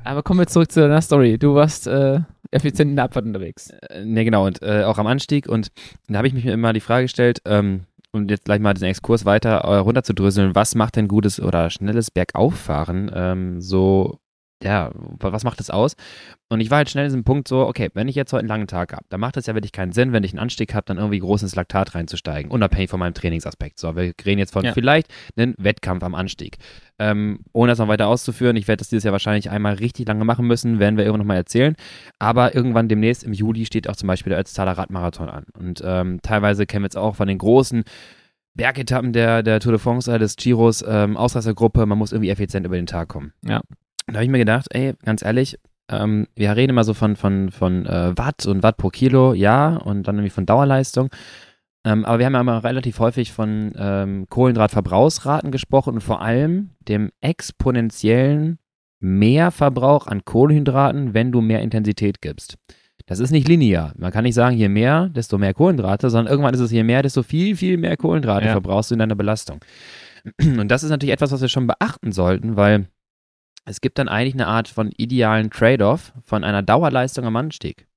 Aber kommen wir zurück zu deiner Story. Du warst äh, effizient in der Abfahrt unterwegs. Ne, genau. Und äh, auch am Anstieg. Und da habe ich mich immer die Frage gestellt, ähm, um jetzt gleich mal diesen Exkurs weiter äh, runterzudröseln, was macht denn gutes oder schnelles Bergauffahren ähm, so ja, was macht das aus? Und ich war halt schnell in diesem Punkt so, okay, wenn ich jetzt heute einen langen Tag habe, dann macht es ja wirklich keinen Sinn, wenn ich einen Anstieg habe, dann irgendwie groß ins Laktat reinzusteigen, unabhängig von meinem Trainingsaspekt. So, wir reden jetzt von ja. vielleicht einem Wettkampf am Anstieg. Ähm, ohne das noch weiter auszuführen, ich werde das dieses Jahr wahrscheinlich einmal richtig lange machen müssen, werden wir irgendwann nochmal erzählen. Aber irgendwann demnächst im Juli steht auch zum Beispiel der Ötztaler Radmarathon an. Und ähm, teilweise kennen wir jetzt auch von den großen Bergetappen der, der Tour de France, des Giros, ähm, Ausreißergruppe, man muss irgendwie effizient über den Tag kommen. Ja. Da habe ich mir gedacht, ey, ganz ehrlich, ähm, wir reden immer so von, von, von äh, Watt und Watt pro Kilo, ja, und dann irgendwie von Dauerleistung. Ähm, aber wir haben ja immer relativ häufig von ähm, Kohlenhydratverbrauchsraten gesprochen und vor allem dem exponentiellen Mehrverbrauch an Kohlenhydraten, wenn du mehr Intensität gibst. Das ist nicht linear. Man kann nicht sagen, je mehr, desto mehr Kohlenhydrate, sondern irgendwann ist es je mehr, desto viel, viel mehr Kohlenhydrate ja. verbrauchst du in deiner Belastung. Und das ist natürlich etwas, was wir schon beachten sollten, weil es gibt dann eigentlich eine Art von idealen Trade-off von einer Dauerleistung am Anstieg.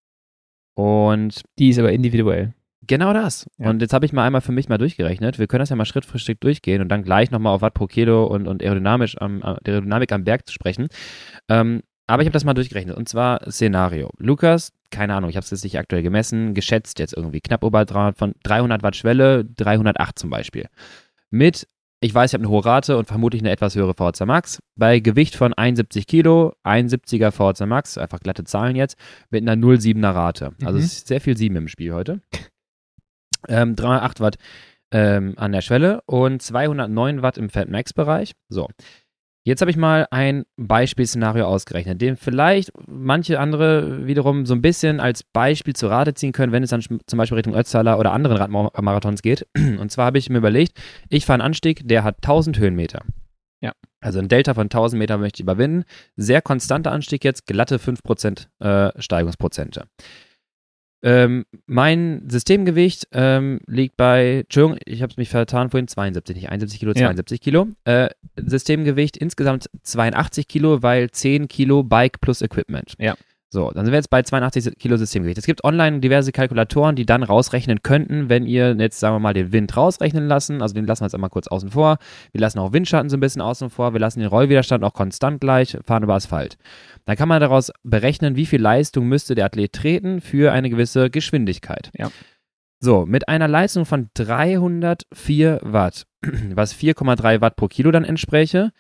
Und die ist aber individuell. Genau das. Ja. Und jetzt habe ich mal einmal für mich mal durchgerechnet. Wir können das ja mal Schritt für Schritt durchgehen und dann gleich nochmal auf Watt pro Kilo und, und aerodynamisch am, Aerodynamik am Berg zu sprechen. Ähm, aber ich habe das mal durchgerechnet. Und zwar Szenario. Lukas, keine Ahnung, ich habe es jetzt nicht aktuell gemessen, geschätzt jetzt irgendwie knapp oberhalb von 300 Watt Schwelle, 308 zum Beispiel. Mit ich weiß, ich habe eine hohe Rate und vermutlich eine etwas höhere VHC Max. Bei Gewicht von 71 Kilo, 71er VHC Max, einfach glatte Zahlen jetzt, mit einer 0,7er Rate. Also mhm. es ist sehr viel 7 im Spiel heute. Ähm, 308 Watt. ähm, an der Schwelle und 209 Watt im Fat Max Bereich. So. Jetzt habe ich mal ein Beispielszenario ausgerechnet, den vielleicht manche andere wiederum so ein bisschen als Beispiel zu Rate ziehen können, wenn es dann zum Beispiel Richtung Ötztaler oder anderen Radmarathons geht. (clears throat) Und zwar habe ich mir überlegt, ich fahre einen Anstieg, der hat 1000 Höhenmeter. Ja. Also ein Delta von 1000 Meter möchte ich überwinden. Sehr konstanter Anstieg jetzt, glatte 5% äh, Steigungsprozente. Ähm, mein Systemgewicht ähm, liegt bei, Entschuldigung, ich habe mich vertan vorhin, 72, nicht 71 Kilo, 72 ja. Kilo. Äh, Systemgewicht insgesamt 82 Kilo, weil 10 Kilo Bike plus Equipment. Ja. So, dann sind wir jetzt bei 82 Kilo Systemgewicht. Es gibt online diverse Kalkulatoren, die dann rausrechnen könnten, wenn ihr jetzt, sagen wir mal, den Wind rausrechnen lassen. Also den lassen wir jetzt einmal kurz außen vor. Wir lassen auch Windschatten so ein bisschen außen vor. Wir lassen den Rollwiderstand auch konstant gleich, fahren über Asphalt. Dann kann man daraus berechnen, wie viel Leistung müsste der Athlet treten für eine gewisse Geschwindigkeit. Ja. So, mit einer Leistung von 304 Watt, (clears throat) was 4,3 Watt pro Kilo dann entspräche,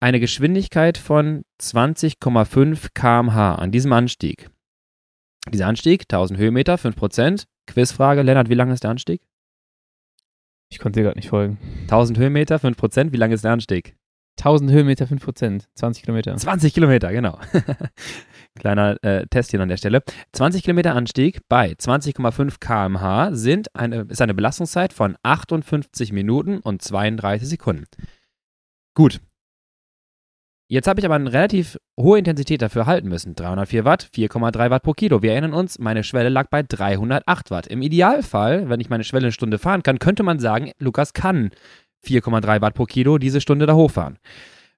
eine Geschwindigkeit von 20,5 km/h an diesem Anstieg. Dieser Anstieg, 1000 Höhenmeter, 5%. Quizfrage, Lennart, wie lang ist der Anstieg? Ich konnte dir gerade nicht folgen. 1000 Höhenmeter, 5%, wie lang ist der Anstieg? 1000 Höhenmeter, 5%, 20 Kilometer. 20 Kilometer, genau. (laughs) Kleiner äh, Test hier an der Stelle. 20 Kilometer Anstieg bei 20,5 km/h sind eine, ist eine Belastungszeit von 58 Minuten und 32 Sekunden. Gut, Jetzt habe ich aber eine relativ hohe Intensität dafür halten müssen. 304 Watt, 4,3 Watt pro Kilo. Wir erinnern uns, meine Schwelle lag bei 308 Watt. Im Idealfall, wenn ich meine Schwelle eine Stunde fahren kann, könnte man sagen, Lukas kann 4,3 Watt pro Kilo diese Stunde da hochfahren.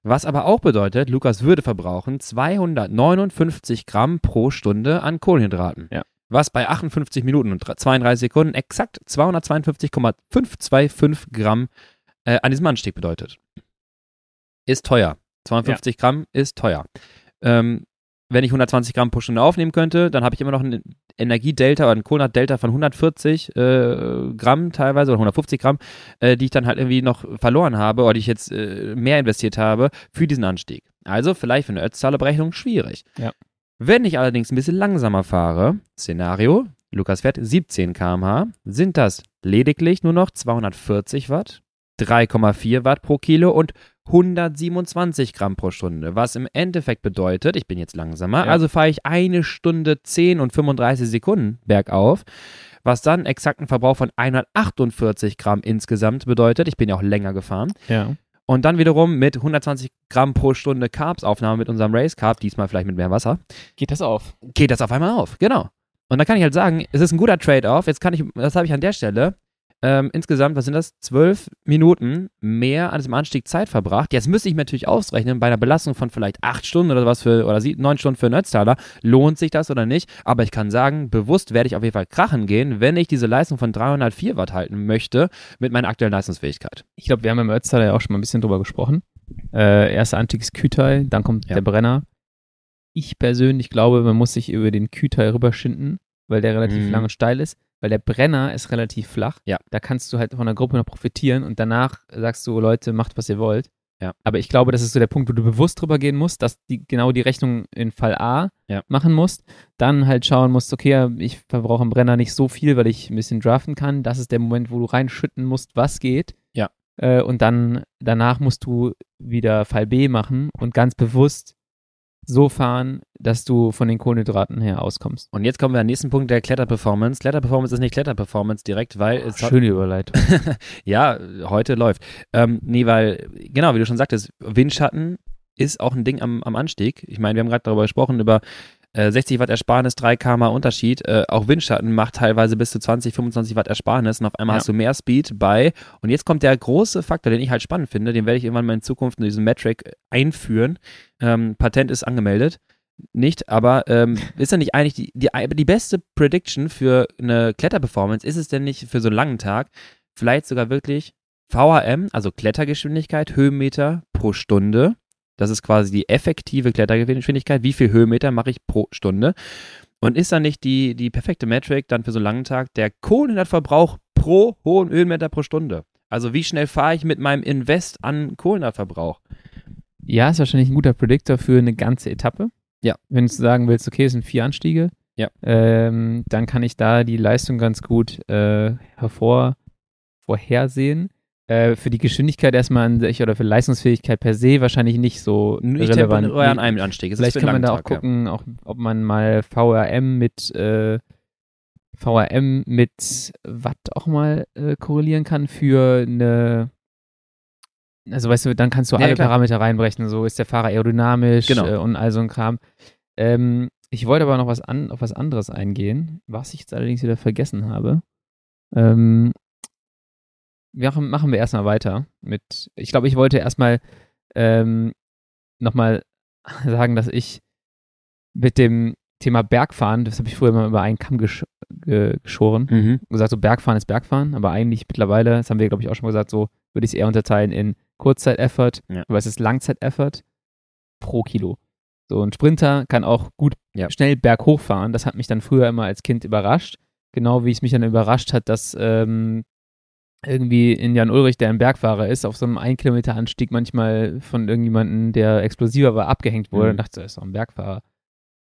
Was aber auch bedeutet, Lukas würde verbrauchen 259 Gramm pro Stunde an Kohlenhydraten. Ja. Was bei 58 Minuten und 32 Sekunden exakt 252,525 Gramm äh, an diesem Anstieg bedeutet. Ist teuer. 250 ja. Gramm ist teuer. Ähm, wenn ich 120 Gramm pro Stunde aufnehmen könnte, dann habe ich immer noch ein Energiedelta oder ein Kohlenhydratdelta von 140 äh, Gramm teilweise oder 150 Gramm, äh, die ich dann halt irgendwie noch verloren habe oder die ich jetzt äh, mehr investiert habe für diesen Anstieg. Also vielleicht für eine Ötztaler-Berechnung schwierig. Ja. Wenn ich allerdings ein bisschen langsamer fahre, Szenario, Lukas fährt 17 km/h, sind das lediglich nur noch 240 Watt, 3,4 Watt pro Kilo und 127 Gramm pro Stunde, was im Endeffekt bedeutet, ich bin jetzt langsamer, ja. also fahre ich eine Stunde 10 und 35 Sekunden bergauf, was dann exakten Verbrauch von 148 Gramm insgesamt bedeutet. Ich bin ja auch länger gefahren. Ja. Und dann wiederum mit 120 Gramm pro Stunde Carbs-Aufnahme mit unserem Race Carb, diesmal vielleicht mit mehr Wasser. Geht das auf? Geht das auf einmal auf, genau. Und dann kann ich halt sagen, es ist ein guter Trade-off. Jetzt kann ich, das habe ich an der Stelle, ähm, insgesamt, was sind das? Zwölf Minuten mehr an diesem Anstieg Zeit verbracht. Jetzt müsste ich mir natürlich ausrechnen, bei einer Belastung von vielleicht acht Stunden oder was für, oder neun Stunden für einen Ötztaler, lohnt sich das oder nicht? Aber ich kann sagen, bewusst werde ich auf jeden Fall krachen gehen, wenn ich diese Leistung von 304 Watt halten möchte mit meiner aktuellen Leistungsfähigkeit. Ich glaube, wir haben im Ötztaler ja auch schon mal ein bisschen drüber gesprochen. Äh, erster Anstieg ist Kütai, dann kommt ja. der Brenner. Ich persönlich glaube, man muss sich über den Kütai rüberschinden, weil der relativ mhm. lang und steil ist weil der Brenner ist relativ flach. Ja. Da kannst du halt von der Gruppe noch profitieren und danach sagst du, Leute, macht, was ihr wollt. Ja. Aber ich glaube, das ist so der Punkt, wo du bewusst drüber gehen musst, dass die genau die Rechnung in Fall A ja. machen musst. Dann halt schauen musst, okay, ich verbrauche im Brenner nicht so viel, weil ich ein bisschen draften kann. Das ist der Moment, wo du reinschütten musst, was geht. Ja. Äh, und dann danach musst du wieder Fall B machen und ganz bewusst so fahren, dass du von den Kohlenhydraten her auskommst. Und jetzt kommen wir am nächsten Punkt der Kletterperformance. Kletterperformance ist nicht Kletterperformance direkt, weil es. Schöne Überleitung. (laughs) ja, heute läuft. Ähm, nee, weil, genau, wie du schon sagtest, Windschatten ist auch ein Ding am, am Anstieg. Ich meine, wir haben gerade darüber gesprochen, über 60 äh, Watt Ersparnis, 3 km Unterschied. Äh, auch Windschatten macht teilweise bis zu 20, 25 Watt Ersparnis und auf einmal ja. hast du mehr Speed bei. Und jetzt kommt der große Faktor, den ich halt spannend finde, den werde ich irgendwann mal in Zukunft in diesem Metric einführen. Ähm, Patent ist angemeldet. Nicht, aber ähm, (laughs) ist ja nicht eigentlich die, die, die beste Prediction für eine Kletterperformance? Ist es denn nicht für so einen langen Tag vielleicht sogar wirklich VHM, also Klettergeschwindigkeit, Höhenmeter pro Stunde das ist quasi die effektive Klettergeschwindigkeit. Wie viel Höhenmeter mache ich pro Stunde? Und ist dann nicht die, die perfekte Metric dann für so einen langen Tag der Kohlenhydratverbrauch pro hohen Höhenmeter pro Stunde? Also wie schnell fahre ich mit meinem Invest an Kohlenhydratverbrauch? Ja, ist wahrscheinlich ein guter Prediktor für eine ganze Etappe. Ja. Wenn du sagen willst, okay, es sind vier Anstiege, ja. ähm, dann kann ich da die Leistung ganz gut äh, hervor vorhersehen. Äh, für die Geschwindigkeit erstmal an sich oder für Leistungsfähigkeit per se wahrscheinlich nicht so nicht relevant. Nicht an einem Anstieg. Vielleicht kann man da auch gucken, ja. auch, ob man mal VRM mit äh, VRM mit Watt auch mal äh, korrelieren kann für eine also weißt du, dann kannst du ja, alle klar. Parameter reinbrechen, so ist der Fahrer aerodynamisch genau. äh, und all so ein Kram. Ähm, ich wollte aber noch was an, auf was anderes eingehen, was ich jetzt allerdings wieder vergessen habe. Ähm, machen, machen wir erstmal weiter mit, ich glaube, ich wollte erstmal ähm, nochmal (laughs) sagen, dass ich mit dem Thema Bergfahren, das habe ich früher immer über einen Kamm gesch geschoren, mhm. gesagt, so Bergfahren ist Bergfahren, aber eigentlich mittlerweile, das haben wir, glaube ich, auch schon mal gesagt, so würde ich es eher unterteilen in Kurzzeit-Effort ja. versus Langzeit-Effort pro Kilo. So ein Sprinter kann auch gut ja. schnell berghoch fahren. Das hat mich dann früher immer als Kind überrascht. Genau wie es mich dann überrascht hat, dass ähm, irgendwie in Jan Ulrich, der ein Bergfahrer ist, auf so einem 1 Kilometer Anstieg manchmal von irgendjemandem, der explosiver war, abgehängt wurde. Mhm. Und dachte, das ist doch ein Bergfahrer.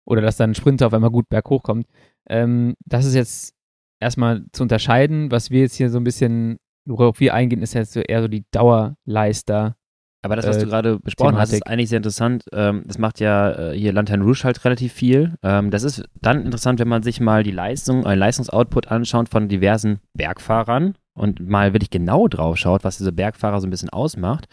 Oder dass dann ein Sprinter auf einmal gut berghoch kommt. Ähm, das ist jetzt erstmal zu unterscheiden. Was wir jetzt hier so ein bisschen, worauf wir eingehen, ist jetzt so eher so die Dauerleister. Aber das, was äh, du gerade besprochen Thematik. hast, ist eigentlich sehr interessant. Ähm, das macht ja äh, hier Lantern Rouge halt relativ viel. Ähm, das ist dann interessant, wenn man sich mal die Leistung, einen Leistungsoutput anschaut von diversen Bergfahrern und mal wirklich genau drauf schaut, was diese Bergfahrer so ein bisschen ausmacht.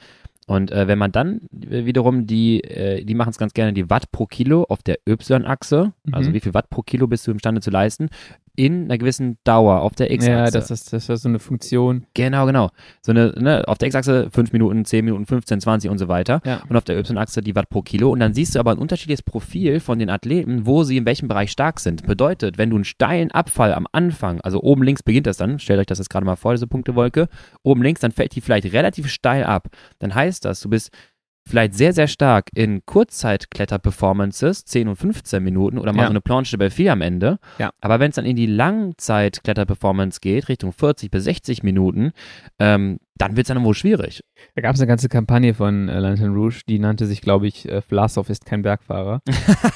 Und äh, wenn man dann wiederum die, äh, die machen es ganz gerne, die Watt pro Kilo auf der Y-Achse, mhm. also wie viel Watt pro Kilo bist du imstande zu leisten, in einer gewissen Dauer auf der X-Achse. Ja, das ist, das ist so eine Funktion. Genau, genau. So eine, ne, auf der X-Achse 5 Minuten, 10 Minuten, 15, 20 und so weiter. Ja. Und auf der Y-Achse die Watt pro Kilo. Und dann siehst du aber ein unterschiedliches Profil von den Athleten, wo sie in welchem Bereich stark sind. Bedeutet, wenn du einen steilen Abfall am Anfang, also oben links beginnt das dann, stellt euch das jetzt gerade mal vor, diese Punktewolke, oben links, dann fällt die vielleicht relativ steil ab. Dann heißt das, du bist vielleicht sehr, sehr stark in Kurzzeitkletter-Performances, 10 und 15 Minuten oder mal ja. so eine Planche bei 4 am Ende. Ja. Aber wenn es dann in die Langzeitkletter-Performance geht, Richtung 40 bis 60 Minuten, ähm, dann wird es dann wohl schwierig. Da gab es eine ganze Kampagne von äh, Lantern Rouge, die nannte sich, glaube ich, äh, Vlasov ist kein Bergfahrer.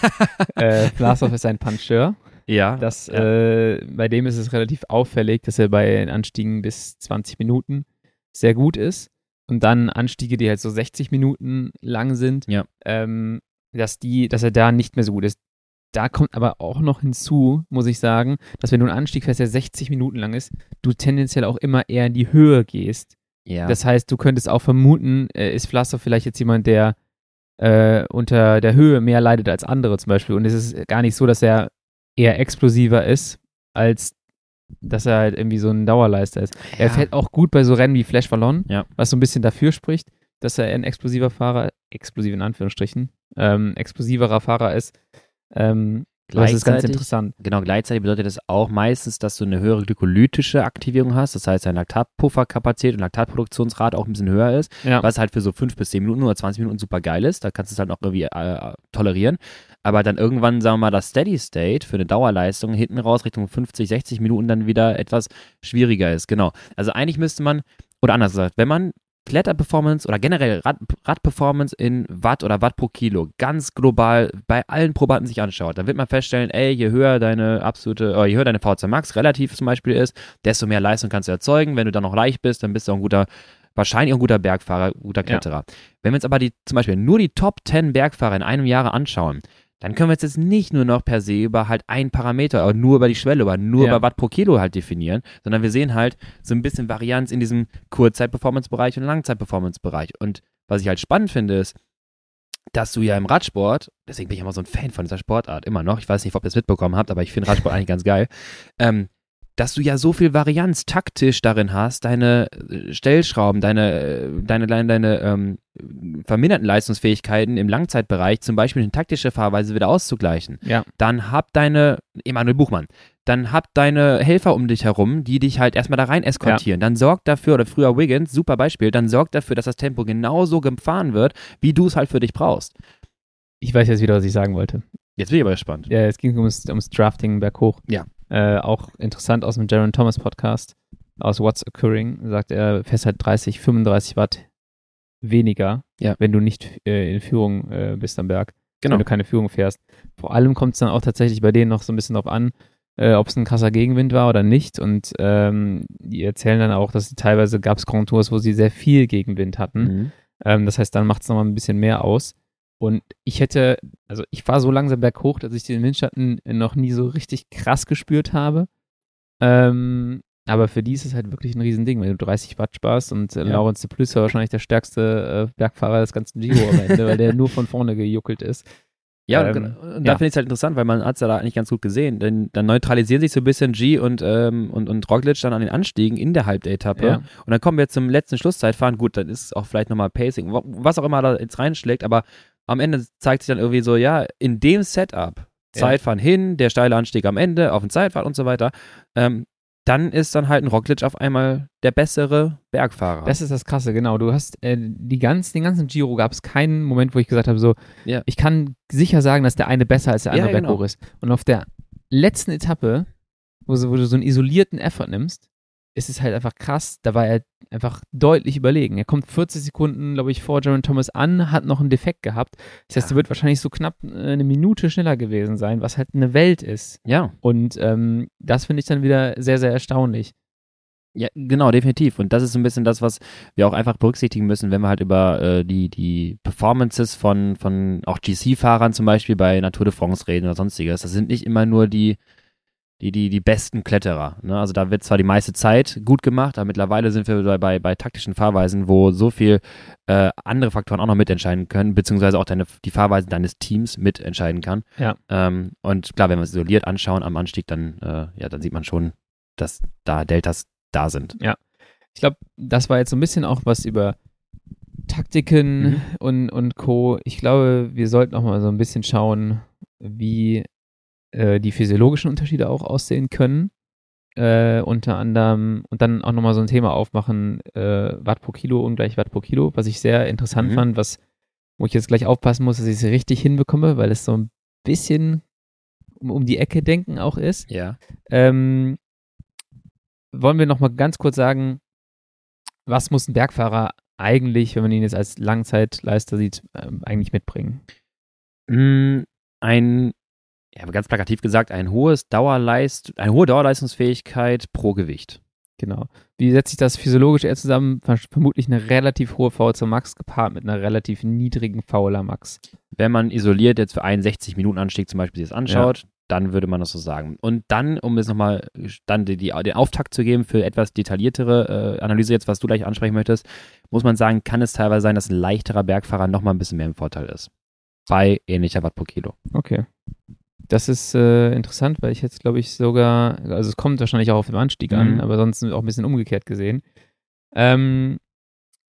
(laughs) äh, Vlasov ist ein Puncheur. Ja. Das, ja. Äh, bei dem ist es relativ auffällig, dass er bei Anstiegen bis 20 Minuten sehr gut ist und dann Anstiege, die halt so 60 Minuten lang sind, ja. ähm, dass die, dass er da nicht mehr so gut ist. Da kommt aber auch noch hinzu, muss ich sagen, dass wenn du einen Anstieg fährst, der 60 Minuten lang ist, du tendenziell auch immer eher in die Höhe gehst. Ja. Das heißt, du könntest auch vermuten, äh, ist Pflaster vielleicht jetzt jemand, der äh, unter der Höhe mehr leidet als andere zum Beispiel. Und es ist gar nicht so, dass er eher explosiver ist als dass er halt irgendwie so ein Dauerleister ist. Ja. Er fährt auch gut bei so Rennen wie Flash Ballon, ja. was so ein bisschen dafür spricht, dass er ein explosiver Fahrer, explosiv in Anführungsstrichen, ähm, explosiverer Fahrer ist. Ähm, das ist ganz interessant. Genau, gleichzeitig bedeutet das auch meistens, dass du eine höhere glykolytische Aktivierung hast. Das heißt, deine Laktatpufferkapazität und Laktatproduktionsrate auch ein bisschen höher ist, ja. was halt für so 5 bis 10 Minuten oder 20 Minuten super geil ist. Da kannst du es halt auch irgendwie äh, tolerieren. Aber dann irgendwann, sagen wir mal, das Steady State für eine Dauerleistung hinten raus Richtung 50, 60 Minuten dann wieder etwas schwieriger ist. Genau. Also eigentlich müsste man, oder anders gesagt, wenn man Kletterperformance oder generell Rad, Radperformance in Watt oder Watt pro Kilo ganz global bei allen Probanden sich anschaut, dann wird man feststellen, ey, je höher deine absolute, oder je höher deine VZ Max relativ zum Beispiel ist, desto mehr Leistung kannst du erzeugen. Wenn du dann noch leicht bist, dann bist du auch ein guter, wahrscheinlich auch ein guter Bergfahrer, guter Kletterer. Ja. Wenn wir uns aber die, zum Beispiel nur die Top 10 Bergfahrer in einem Jahr anschauen, dann können wir jetzt, jetzt nicht nur noch per se über halt einen Parameter, oder nur über die Schwelle, oder nur ja. über Watt pro Kilo halt definieren, sondern wir sehen halt so ein bisschen Varianz in diesem Kurzzeit-Performance-Bereich und Langzeit-Performance-Bereich. Und was ich halt spannend finde, ist, dass du ja im Radsport, deswegen bin ich immer so ein Fan von dieser Sportart, immer noch, ich weiß nicht, ob ihr es mitbekommen habt, aber ich finde Radsport (laughs) eigentlich ganz geil, ähm, dass du ja so viel Varianz taktisch darin hast, deine äh, Stellschrauben, deine, äh, deine, deine, deine ähm, verminderten Leistungsfähigkeiten im Langzeitbereich, zum Beispiel in taktische Fahrweise wieder auszugleichen. Ja. Dann hab deine, Emanuel Buchmann, dann hab deine Helfer um dich herum, die dich halt erstmal da rein eskortieren. Ja. Dann sorg dafür, oder früher Wiggins, super Beispiel, dann sorg dafür, dass das Tempo genauso gefahren wird, wie du es halt für dich brauchst. Ich weiß jetzt wieder, was ich sagen wollte. Jetzt bin ich aber gespannt. Ja, es ging ums, ums Drafting berghoch. Ja. Äh, auch interessant aus dem Jaron Thomas Podcast, aus What's Occurring, sagt er, fährst halt 30, 35 Watt weniger, ja. wenn du nicht äh, in Führung äh, bist am Berg. Genau. Wenn du keine Führung fährst. Vor allem kommt es dann auch tatsächlich bei denen noch so ein bisschen drauf an, äh, ob es ein krasser Gegenwind war oder nicht. Und ähm, die erzählen dann auch, dass teilweise gab es Grand Tours, wo sie sehr viel Gegenwind hatten. Mhm. Ähm, das heißt, dann macht es nochmal ein bisschen mehr aus. Und ich hätte, also ich war so langsam berghoch, dass ich den Windschatten noch nie so richtig krass gespürt habe. Ähm, aber für die ist es halt wirklich ein Riesending, wenn du 30 Watt sparst und äh, ja. Laurens de Plus war wahrscheinlich der stärkste äh, Bergfahrer des ganzen Giro am Ende, weil der nur von vorne gejuckelt ist. Ja, ähm, und, und da ja. finde ich es halt interessant, weil man hat es ja da eigentlich ganz gut gesehen. Denn dann neutralisieren sich so ein bisschen G und, ähm, und, und Roglic dann an den Anstiegen in der Halbday-Etappe. Ja. Und dann kommen wir zum letzten Schlusszeitfahren. Gut, dann ist auch vielleicht nochmal Pacing, was auch immer da jetzt reinschlägt, aber am Ende zeigt sich dann irgendwie so, ja, in dem Setup, Zeitfahren ja. hin, der steile Anstieg am Ende, auf den Zeitfahren und so weiter, ähm, dann ist dann halt ein Roglic auf einmal der bessere Bergfahrer. Das ist das Krasse, genau. Du hast äh, die ganz, den ganzen Giro gab es keinen Moment, wo ich gesagt habe, so, ja. ich kann sicher sagen, dass der eine besser als der andere ja, genau. ist. Und auf der letzten Etappe, wo, wo du so einen isolierten Effort nimmst, ist es halt einfach krass. Da war er einfach deutlich überlegen. Er kommt 40 Sekunden, glaube ich, vor Jaron Thomas an, hat noch einen Defekt gehabt. Das heißt, ja. er wird wahrscheinlich so knapp äh, eine Minute schneller gewesen sein, was halt eine Welt ist. Ja. Und ähm, das finde ich dann wieder sehr, sehr erstaunlich. Ja, genau, definitiv. Und das ist so ein bisschen das, was wir auch einfach berücksichtigen müssen, wenn wir halt über äh, die, die Performances von, von auch GC-Fahrern zum Beispiel bei Natur de France reden oder sonstiges. Das sind nicht immer nur die, die, die, die besten Kletterer. Ne? Also da wird zwar die meiste Zeit gut gemacht, aber mittlerweile sind wir bei, bei, bei taktischen Fahrweisen, wo so viel äh, andere Faktoren auch noch mitentscheiden können, beziehungsweise auch deine, die Fahrweisen deines Teams mitentscheiden kann. Ja. Ähm, und klar, wenn wir es isoliert anschauen am Anstieg, dann, äh, ja, dann sieht man schon, dass da Deltas da sind. Ja. Ich glaube, das war jetzt so ein bisschen auch was über Taktiken mhm. und, und Co. Ich glaube, wir sollten auch mal so ein bisschen schauen, wie äh, die physiologischen Unterschiede auch aussehen können. Äh, unter anderem und dann auch nochmal so ein Thema aufmachen, äh, Watt pro Kilo ungleich Watt pro Kilo, was ich sehr interessant mhm. fand, was, wo ich jetzt gleich aufpassen muss, dass ich es richtig hinbekomme, weil es so ein bisschen um, um die Ecke denken auch ist. Ja. Ähm, wollen wir nochmal ganz kurz sagen, was muss ein Bergfahrer eigentlich, wenn man ihn jetzt als Langzeitleister sieht, ähm, eigentlich mitbringen? Mm, ein ja, ganz plakativ gesagt, ein hohes Dauerleist, eine hohe Dauerleistungsfähigkeit pro Gewicht. Genau. Wie setzt sich das physiologisch eher zusammen? Vermutlich eine relativ hohe VO2 Max gepaart mit einer relativ niedrigen VLA Max. Wenn man isoliert jetzt für einen 60 Minuten Anstieg zum Beispiel sich das anschaut, ja. dann würde man das so sagen. Und dann, um jetzt nochmal dann die, die, den Auftakt zu geben für etwas detailliertere äh, Analyse jetzt, was du gleich ansprechen möchtest, muss man sagen, kann es teilweise sein, dass ein leichterer Bergfahrer nochmal ein bisschen mehr im Vorteil ist. Bei ähnlicher Watt pro Kilo. Okay. Das ist äh, interessant, weil ich jetzt, glaube ich, sogar, also es kommt wahrscheinlich auch auf den Anstieg mhm. an, aber sonst auch ein bisschen umgekehrt gesehen. Ähm,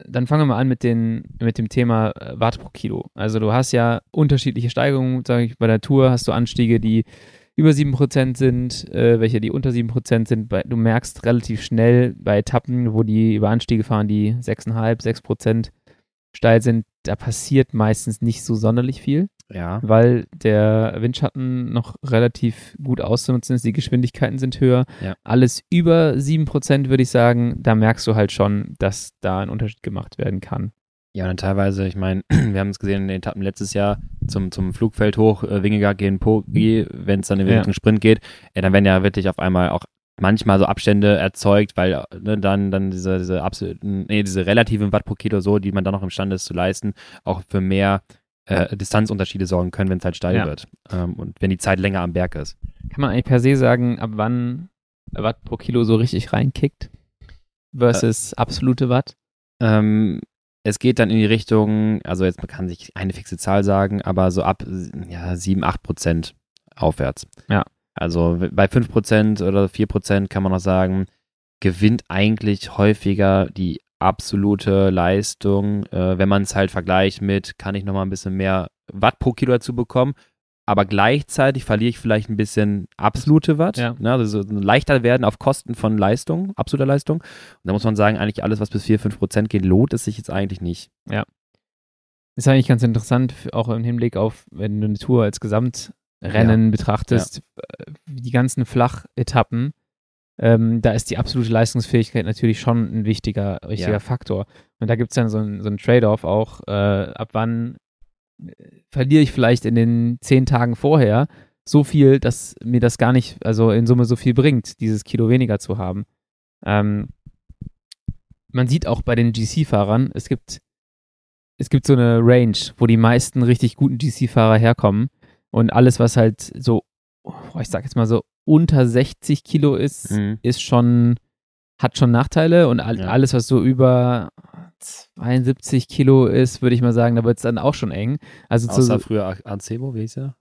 dann fangen wir mal an mit, den, mit dem Thema äh, Watt pro Kilo. Also du hast ja unterschiedliche Steigerungen, sage ich, bei der Tour hast du Anstiege, die über 7% sind, äh, welche die unter 7% sind. Bei, du merkst relativ schnell bei Etappen, wo die über Anstiege fahren, die 6,5, 6% steil sind, da passiert meistens nicht so sonderlich viel. Ja. Weil der Windschatten noch relativ gut auszunutzen ist, die Geschwindigkeiten sind höher. Ja. Alles über 7% würde ich sagen, da merkst du halt schon, dass da ein Unterschied gemacht werden kann. Ja, und dann teilweise, ich meine, (clears throat) wir haben es gesehen in den Etappen letztes Jahr zum, zum Flugfeld hoch, äh, Wingegaard gegen Pogi, wenn es dann in Richtung ja. Sprint geht, ja, dann werden ja wirklich auf einmal auch manchmal so Abstände erzeugt, weil ne, dann, dann diese, diese absoluten, nee, diese relativen Watt pro Kilo so, die man dann noch imstande ist zu leisten, auch für mehr äh, Distanzunterschiede sorgen können, wenn es halt steil ja. wird ähm, und wenn die Zeit länger am Berg ist. Kann man eigentlich per se sagen, ab wann Watt pro Kilo so richtig reinkickt versus äh, absolute Watt? Ähm, es geht dann in die Richtung, also jetzt man kann sich eine fixe Zahl sagen, aber so ab ja, 7, 8 Prozent aufwärts. Ja. Also bei 5 Prozent oder 4 Prozent kann man noch sagen, gewinnt eigentlich häufiger die absolute Leistung, äh, wenn man es halt vergleicht mit, kann ich nochmal ein bisschen mehr Watt pro Kilo dazu bekommen, aber gleichzeitig verliere ich vielleicht ein bisschen absolute Watt, ja. ne, also so leichter werden auf Kosten von Leistung, absoluter Leistung. Und da muss man sagen, eigentlich alles, was bis 4, 5 Prozent geht, lohnt es sich jetzt eigentlich nicht. Ja. Ist eigentlich ganz interessant, auch im Hinblick auf, wenn du eine Tour als Gesamtrennen ja. betrachtest, ja. Äh, die ganzen Flachetappen, ähm, da ist die absolute Leistungsfähigkeit natürlich schon ein wichtiger, wichtiger ja. Faktor. Und da gibt es dann so ein, so ein Trade-off auch, äh, ab wann äh, verliere ich vielleicht in den zehn Tagen vorher so viel, dass mir das gar nicht, also in Summe so viel bringt, dieses Kilo weniger zu haben. Ähm, man sieht auch bei den GC-Fahrern, es gibt, es gibt so eine Range, wo die meisten richtig guten GC-Fahrer herkommen. Und alles, was halt so, ich sag jetzt mal so, unter 60 Kilo ist, mhm. ist schon, hat schon Nachteile. Und all, ja. alles, was so über 72 Kilo ist, würde ich mal sagen, da wird es dann auch schon eng. Also Außer zu, früher Acebo, wie hieß er?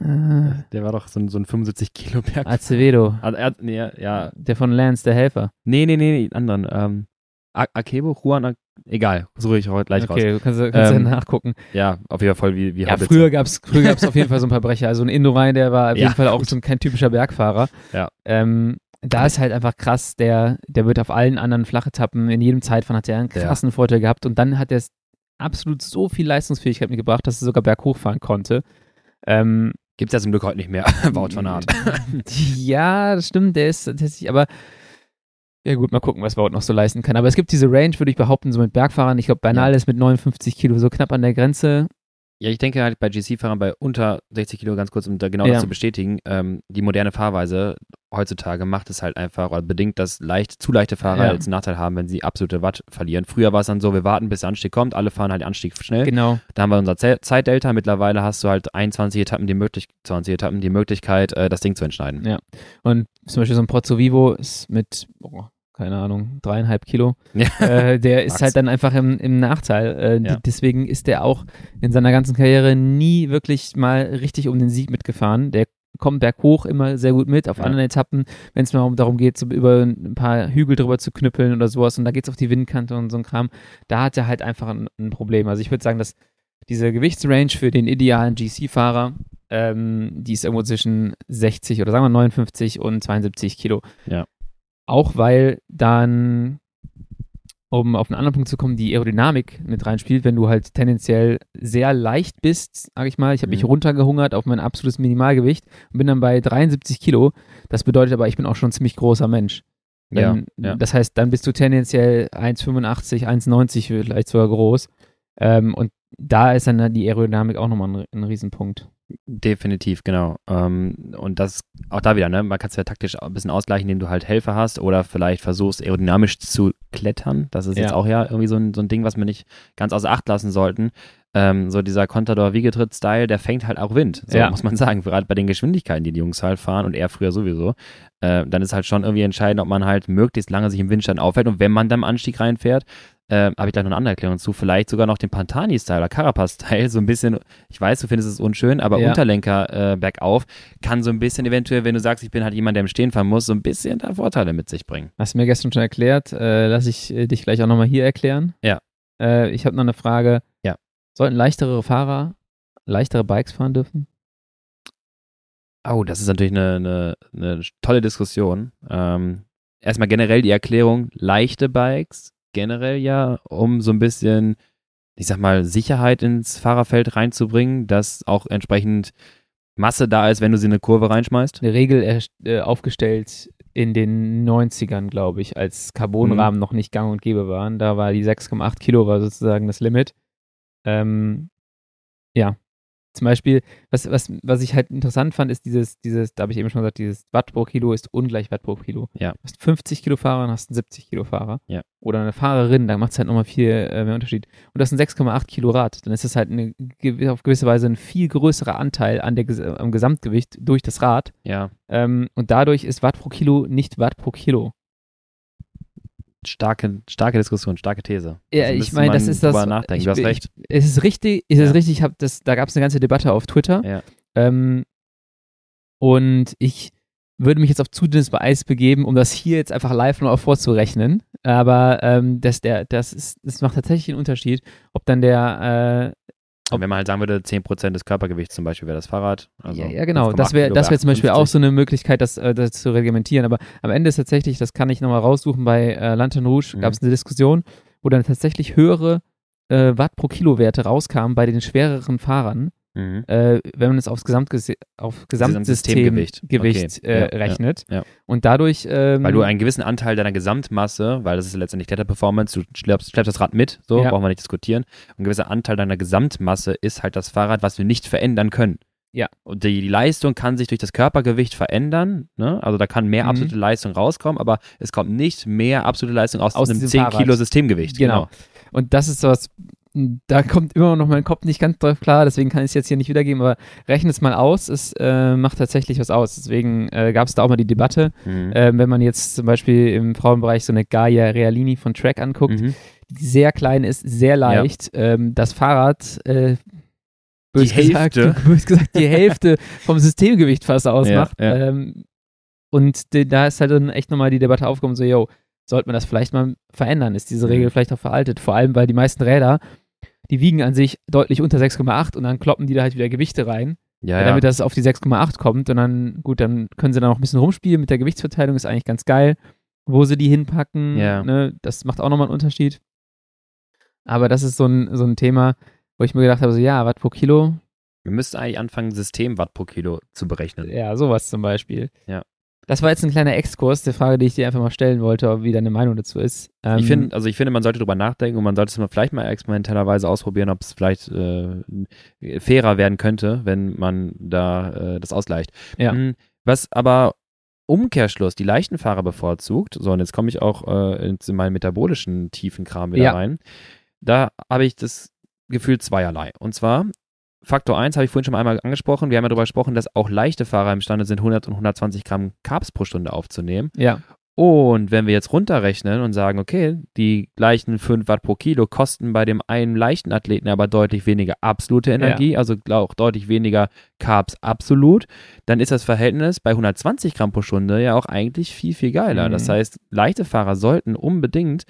Äh, der war doch so ein, so ein 75 Kilo Berg. Acevedo. Er, nee, ja. Der von Lance, der Helfer. Nee, nee, nee, nee anderen. Ähm, Akebo, Juan, egal, suche ich heute gleich okay, raus. Okay, du kannst, kannst ähm, ja nachgucken. Ja, auf jeden Fall wie, wie Ja, früher gab es früher gab's auf jeden Fall so ein paar Brecher. Also ein Indorein, der war auf (laughs) ja, jeden Fall auch so kein typischer Bergfahrer. Ja. Ähm, da ist halt einfach krass, der, der wird auf allen anderen Flachetappen, in jedem Zeitfahren hat er einen krassen ja. Vorteil gehabt und dann hat er absolut so viel Leistungsfähigkeit mitgebracht, dass er sogar berghoch fahren konnte. Ähm, Gibt es ja zum Glück heute nicht mehr, (laughs) Wout von (laughs) Aert. ja, das stimmt, der ist tatsächlich, aber ja gut, mal gucken, was Wout noch so leisten kann. Aber es gibt diese Range, würde ich behaupten, so mit Bergfahrern. Ich glaube, Bernal ja. ist mit 59 Kilo so knapp an der Grenze. Ja, ich denke halt bei GC-Fahrern bei unter 60 Kilo, ganz kurz, um da genau ja. das zu bestätigen, ähm, die moderne Fahrweise heutzutage macht es halt einfach oder bedingt, dass leicht, zu leichte Fahrer ja. als Nachteil haben, wenn sie absolute Watt verlieren. Früher war es dann so, wir warten, bis der Anstieg kommt, alle fahren halt den Anstieg schnell. Genau. Da haben wir unser Zeitdelta. Mittlerweile hast du halt 21 Etappen die Möglichkeit, 20 Etappen die Möglichkeit, äh, das Ding zu entscheiden. Ja. Und zum Beispiel so ein Pozzo Vivo ist mit, oh, keine Ahnung, dreieinhalb Kilo. (laughs) Ja. Äh, der ist halt dann einfach im, im Nachteil. Äh, ja. Deswegen ist der auch in seiner ganzen Karriere nie wirklich mal richtig um den Sieg mitgefahren. Der kommt berghoch immer sehr gut mit. Auf ja. anderen Etappen, wenn es mal darum geht, so über ein paar Hügel drüber zu knüppeln oder sowas und da geht es auf die Windkante und so ein Kram, da hat er halt einfach ein, ein Problem. Also ich würde sagen, dass diese Gewichtsrange für den idealen GC-Fahrer, ähm, die ist irgendwo zwischen 60 oder sagen wir 59 und 72 Kilo. Ja. Auch weil dann, um auf einen anderen Punkt zu kommen, die Aerodynamik mit reinspielt, wenn du halt tendenziell sehr leicht bist, sag ich mal. Ich habe mich mhm. runtergehungert auf mein absolutes Minimalgewicht und bin dann bei 73 Kilo. Das bedeutet aber, ich bin auch schon ein ziemlich großer Mensch. Dann, ja, ja. Das heißt, dann bist du tendenziell 1,85, 1,90 vielleicht sogar groß. Ähm, und da ist dann die Aerodynamik auch nochmal ein, ein Riesenpunkt. Definitiv, genau. Ähm, und das auch da wieder, ne? Man kann es ja taktisch ein bisschen ausgleichen, indem du halt Helfer hast oder vielleicht versuchst, aerodynamisch zu klettern. Das ist ja. jetzt auch ja irgendwie so ein, so ein Ding, was wir nicht ganz außer Acht lassen sollten. Ähm, so dieser Contador-Wiegetritt-Style, der fängt halt auch Wind, so ja. muss man sagen. Gerade bei den Geschwindigkeiten, die die Jungs halt fahren und er früher sowieso. Äh, dann ist halt schon irgendwie entscheidend, ob man halt möglichst lange sich im Windstand aufhält und wenn man dann am Anstieg reinfährt, äh, habe ich gleich noch eine andere Erklärung zu, vielleicht sogar noch den Pantani-Style oder Carapaz-Style, so ein bisschen, ich weiß, du findest es unschön, aber ja. Unterlenker äh, bergauf kann so ein bisschen eventuell, wenn du sagst, ich bin halt jemand, der im Stehen fahren muss, so ein bisschen da Vorteile mit sich bringen. Hast du mir gestern schon erklärt, äh, lass ich äh, dich gleich auch nochmal hier erklären. Ja. Äh, ich habe noch eine Frage. Ja. Sollten leichtere Fahrer leichtere Bikes fahren dürfen? Oh, das ist natürlich eine, eine, eine tolle Diskussion. Ähm, erstmal generell die Erklärung, leichte Bikes generell ja, um so ein bisschen, ich sag mal, Sicherheit ins Fahrerfeld reinzubringen, dass auch entsprechend Masse da ist, wenn du sie in eine Kurve reinschmeißt? Eine Regel äh, aufgestellt in den 90ern, glaube ich, als Carbonrahmen mhm. noch nicht gang und gäbe waren. Da war die 6,8 Kilo war sozusagen das Limit. Ähm, ja, zum Beispiel, was, was, was ich halt interessant fand, ist dieses, dieses, da habe ich eben schon gesagt, dieses Watt pro Kilo ist ungleich Watt pro Kilo. Ja. Du hast 50 Kilo Fahrer und hast einen 70 Kilo Fahrer. Ja. Oder eine Fahrerin, da macht es halt nochmal viel äh, mehr Unterschied. Und das ist ein 6,8 Kilo Rad. Dann ist das halt eine, auf gewisse Weise ein viel größerer Anteil an der, am Gesamtgewicht durch das Rad. Ja. Ähm, und dadurch ist Watt pro Kilo nicht Watt pro Kilo starke, starke Diskussion, starke These. Ja, also ich meine, das ist das. Nachdenken. du hast recht. Ich, es ist richtig, es ist richtig, ich hab das, da gab es eine ganze Debatte auf Twitter. Ja. Ähm, und ich würde mich jetzt auf zu dünnes Eis begeben, um das hier jetzt einfach live noch vorzurechnen. Aber ähm, das, der, das, ist, das macht tatsächlich einen Unterschied, ob dann der ob wenn man halt sagen würde, 10% des Körpergewichts zum Beispiel wäre das Fahrrad. Also ja, ja, genau. Das wäre das wär zum Beispiel auch so eine Möglichkeit, das, äh, das zu reglementieren. Aber am Ende ist tatsächlich, das kann ich nochmal raussuchen, bei äh, Lantern Rouge mhm. gab es eine Diskussion, wo dann tatsächlich höhere äh, Watt pro Kilo Werte rauskamen bei den schwereren Fahrern Mhm. Äh, wenn man es aufs Gesamtges auf Gesamtsystemgewicht Gewicht, okay. äh, ja, rechnet. Ja, ja. Und dadurch. Ähm, weil du einen gewissen Anteil deiner Gesamtmasse, weil das ist letztendlich Kletterperformance, du schleppst, schleppst das Rad mit, so brauchen wir nicht diskutieren. Und ein gewisser Anteil deiner Gesamtmasse ist halt das Fahrrad, was wir nicht verändern können. Ja. Und die, die, Leistung kann sich durch das Körpergewicht verändern. Ne? Also da kann mehr mhm. absolute Leistung rauskommen, aber es kommt nicht mehr absolute Leistung aus, aus einem 10 Fahrrad. Kilo Systemgewicht. Genau. genau. Und das ist sowas, da kommt immer noch mein Kopf nicht ganz drauf klar, deswegen kann ich es jetzt hier nicht wiedergeben, aber rechne es mal aus, es äh, macht tatsächlich was aus. Deswegen äh, gab es da auch mal die Debatte, mhm. äh, wenn man jetzt zum Beispiel im Frauenbereich so eine Gaia Realini von Track anguckt, mhm. die sehr klein ist, sehr leicht, ja. ähm, das Fahrrad äh, die Hälfte. (laughs) Gesagt, gesagt, die Hälfte vom Systemgewicht fast ausmacht. Ja, ja. Ähm, und de, da ist halt dann echt nochmal die Debatte aufgekommen, so, yo, sollte man das vielleicht mal verändern? Ist diese Regel vielleicht auch veraltet? Vor allem, weil die meisten Räder, die wiegen an sich deutlich unter 6,8 und dann kloppen die da halt wieder Gewichte rein. Ja, damit ja. das auf die 6,8 kommt und dann, gut, dann können sie da noch ein bisschen rumspielen mit der Gewichtsverteilung, ist eigentlich ganz geil. Wo sie die hinpacken, ja. ne, das macht auch nochmal einen Unterschied. Aber das ist so ein, so ein Thema, wo ich mir gedacht habe, so ja, Watt pro Kilo. Wir müssten eigentlich anfangen, System Watt pro Kilo zu berechnen. Ja, sowas zum Beispiel. Ja. Das war jetzt ein kleiner Exkurs, der Frage, die ich dir einfach mal stellen wollte, wie deine Meinung dazu ist. Ähm, ich finde, also ich finde, man sollte drüber nachdenken und man sollte es mal vielleicht mal experimentellerweise ausprobieren, ob es vielleicht äh, fairer werden könnte, wenn man da äh, das ausgleicht. Ja. Hm, was aber Umkehrschluss die leichten Fahrer bevorzugt, so und jetzt komme ich auch äh, in meinen metabolischen tiefen Kram wieder ja. rein. Da habe ich das Gefühl zweierlei. Und zwar Faktor 1 habe ich vorhin schon einmal angesprochen. Wir haben ja darüber gesprochen, dass auch leichte Fahrer imstande sind, 100 und 120 Gramm Carbs pro Stunde aufzunehmen. Ja. Und wenn wir jetzt runterrechnen und sagen, okay, die gleichen 5 Watt pro Kilo kosten bei dem einen leichten Athleten aber deutlich weniger absolute Energie, ja. also auch deutlich weniger Carbs absolut, dann ist das Verhältnis bei 120 Gramm pro Stunde ja auch eigentlich viel, viel geiler. Mhm. Das heißt, leichte Fahrer sollten unbedingt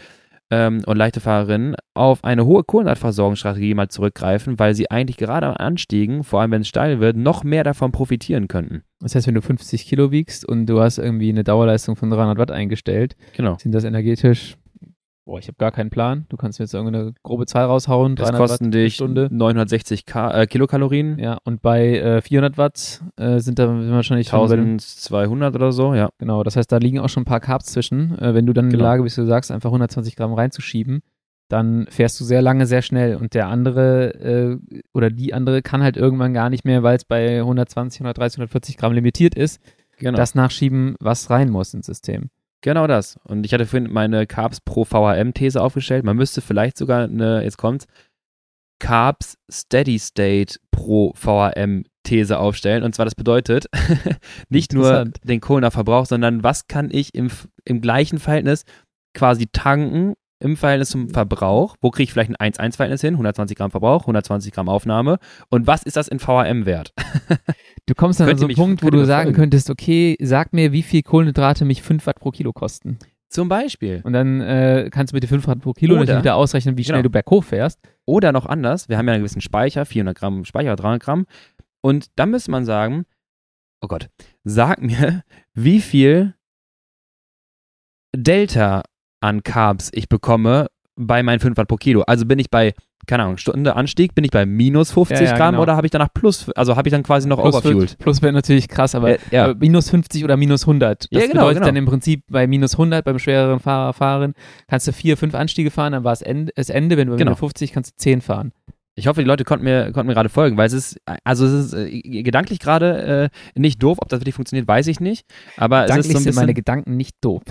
ähm, und leichte Fahrerinnen auf eine hohe Kohlenhydratversorgungsstrategie mal zurückgreifen, weil sie eigentlich gerade am Anstiegen, vor allem wenn es steil wird, noch mehr davon profitieren könnten. Das heißt, wenn du 50 Kilo wiegst und du hast irgendwie eine Dauerleistung von 300 Watt eingestellt, genau. sind das energetisch Boah, ich habe gar keinen Plan. Du kannst mir jetzt irgendeine grobe Zahl raushauen. Das kosten Watt dich Stunde. 960 K äh, Kilokalorien. Ja, und bei äh, 400 Watt äh, sind da wahrscheinlich 1200 oder so, ja. Genau, das heißt, da liegen auch schon ein paar Carbs zwischen. Äh, wenn du dann in der genau. Lage bist, du sagst, einfach 120 Gramm reinzuschieben, dann fährst du sehr lange, sehr schnell. Und der andere äh, oder die andere kann halt irgendwann gar nicht mehr, weil es bei 120, 130, 140 Gramm limitiert ist, genau. das nachschieben, was rein muss ins System. Genau das. Und ich hatte vorhin meine Carbs pro VHM-These aufgestellt. Man müsste vielleicht sogar eine, jetzt kommt's, Carbs Steady State pro VHM-These aufstellen. Und zwar das bedeutet (laughs) nicht nur den Kohlenverbrauch, sondern was kann ich im, im gleichen Verhältnis quasi tanken im Verhältnis zum Verbrauch. Wo kriege ich vielleicht ein 1-1-Verhältnis hin? 120 Gramm Verbrauch, 120 Gramm Aufnahme. Und was ist das in VHM wert? (laughs) Du kommst dann an so einen Punkt, wo du sagen könntest, okay, sag mir, wie viel Kohlenhydrate mich 5 Watt pro Kilo kosten. Zum Beispiel. Und dann äh, kannst du mit den 5 Watt pro Kilo Oder, natürlich wieder ausrechnen, wie schnell genau. du berghoch fährst. Oder noch anders, wir haben ja einen gewissen Speicher, 400 Gramm Speicher, 300 Gramm. Und dann müsste man sagen, oh Gott, sag mir, (laughs) wie viel Delta an Carbs ich bekomme bei meinen 5 Watt pro Kilo. Also bin ich bei keine Ahnung, Stunde Anstieg, bin ich bei minus 50 ja, ja, Gramm genau. oder habe ich danach plus, also habe ich dann quasi noch plus overfueled? plus wäre natürlich krass, aber äh, ja. minus 50 oder minus 100. Das ja, genau, bedeutet genau. dann im Prinzip bei minus 100 beim schwereren Fahrer fahren, kannst du vier, fünf Anstiege fahren, dann war es Ende, das Ende, wenn du bei genau. minus 50 kannst du 10 fahren. Ich hoffe, die Leute konnten mir, konnten mir gerade folgen, weil es ist, also es ist äh, gedanklich gerade äh, nicht doof, ob das wirklich funktioniert, weiß ich nicht. Aber es ist so ein sind meine Gedanken nicht doof.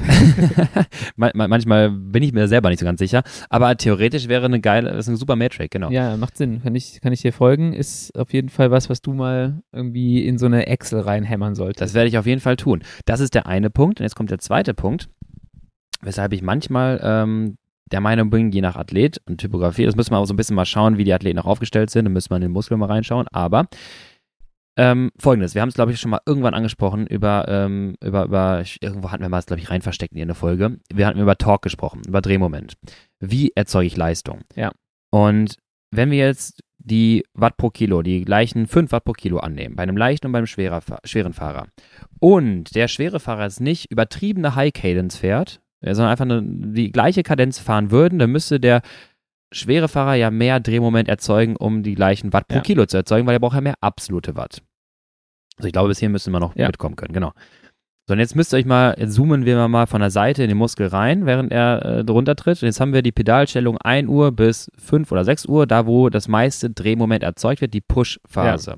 (laughs) manchmal bin ich mir selber nicht so ganz sicher. Aber theoretisch wäre eine geile, ist eine super Matrix, genau. Ja, macht Sinn. Kann ich, kann ich dir folgen? Ist auf jeden Fall was, was du mal irgendwie in so eine Excel reinhämmern solltest. Das werde ich auf jeden Fall tun. Das ist der eine Punkt. Und jetzt kommt der zweite Punkt weshalb ich manchmal ähm, der Meinung bin, je nach Athlet und Typografie, das müssen wir auch so ein bisschen mal schauen, wie die Athleten auch aufgestellt sind, da müssen wir in den Muskeln mal reinschauen, aber ähm, folgendes, wir haben es, glaube ich, schon mal irgendwann angesprochen über, ähm, über, über, irgendwo hatten wir mal, glaube ich, rein versteckt in eine Folge. Wir hatten über Talk gesprochen, über Drehmoment. Wie erzeuge ich Leistung? Ja. Und wenn wir jetzt die Watt pro Kilo, die gleichen 5 Watt pro Kilo annehmen, bei einem leichten und beim schweren Fahrer, und der schwere Fahrer jetzt nicht übertriebene High Cadence fährt, sondern einfach eine, die gleiche Kadenz fahren würden, dann müsste der schwere Fahrer ja mehr Drehmoment erzeugen, um die gleichen Watt pro ja. Kilo zu erzeugen, weil er braucht ja mehr absolute Watt. Also ich glaube, bis hier müssen wir noch ja. mitkommen können, genau. So, und jetzt müsst ihr euch mal, jetzt zoomen wir mal von der Seite in den Muskel rein, während er äh, drunter tritt. Und jetzt haben wir die Pedalstellung 1 Uhr bis 5 oder 6 Uhr, da wo das meiste Drehmoment erzeugt wird, die Push-Phase. Ja.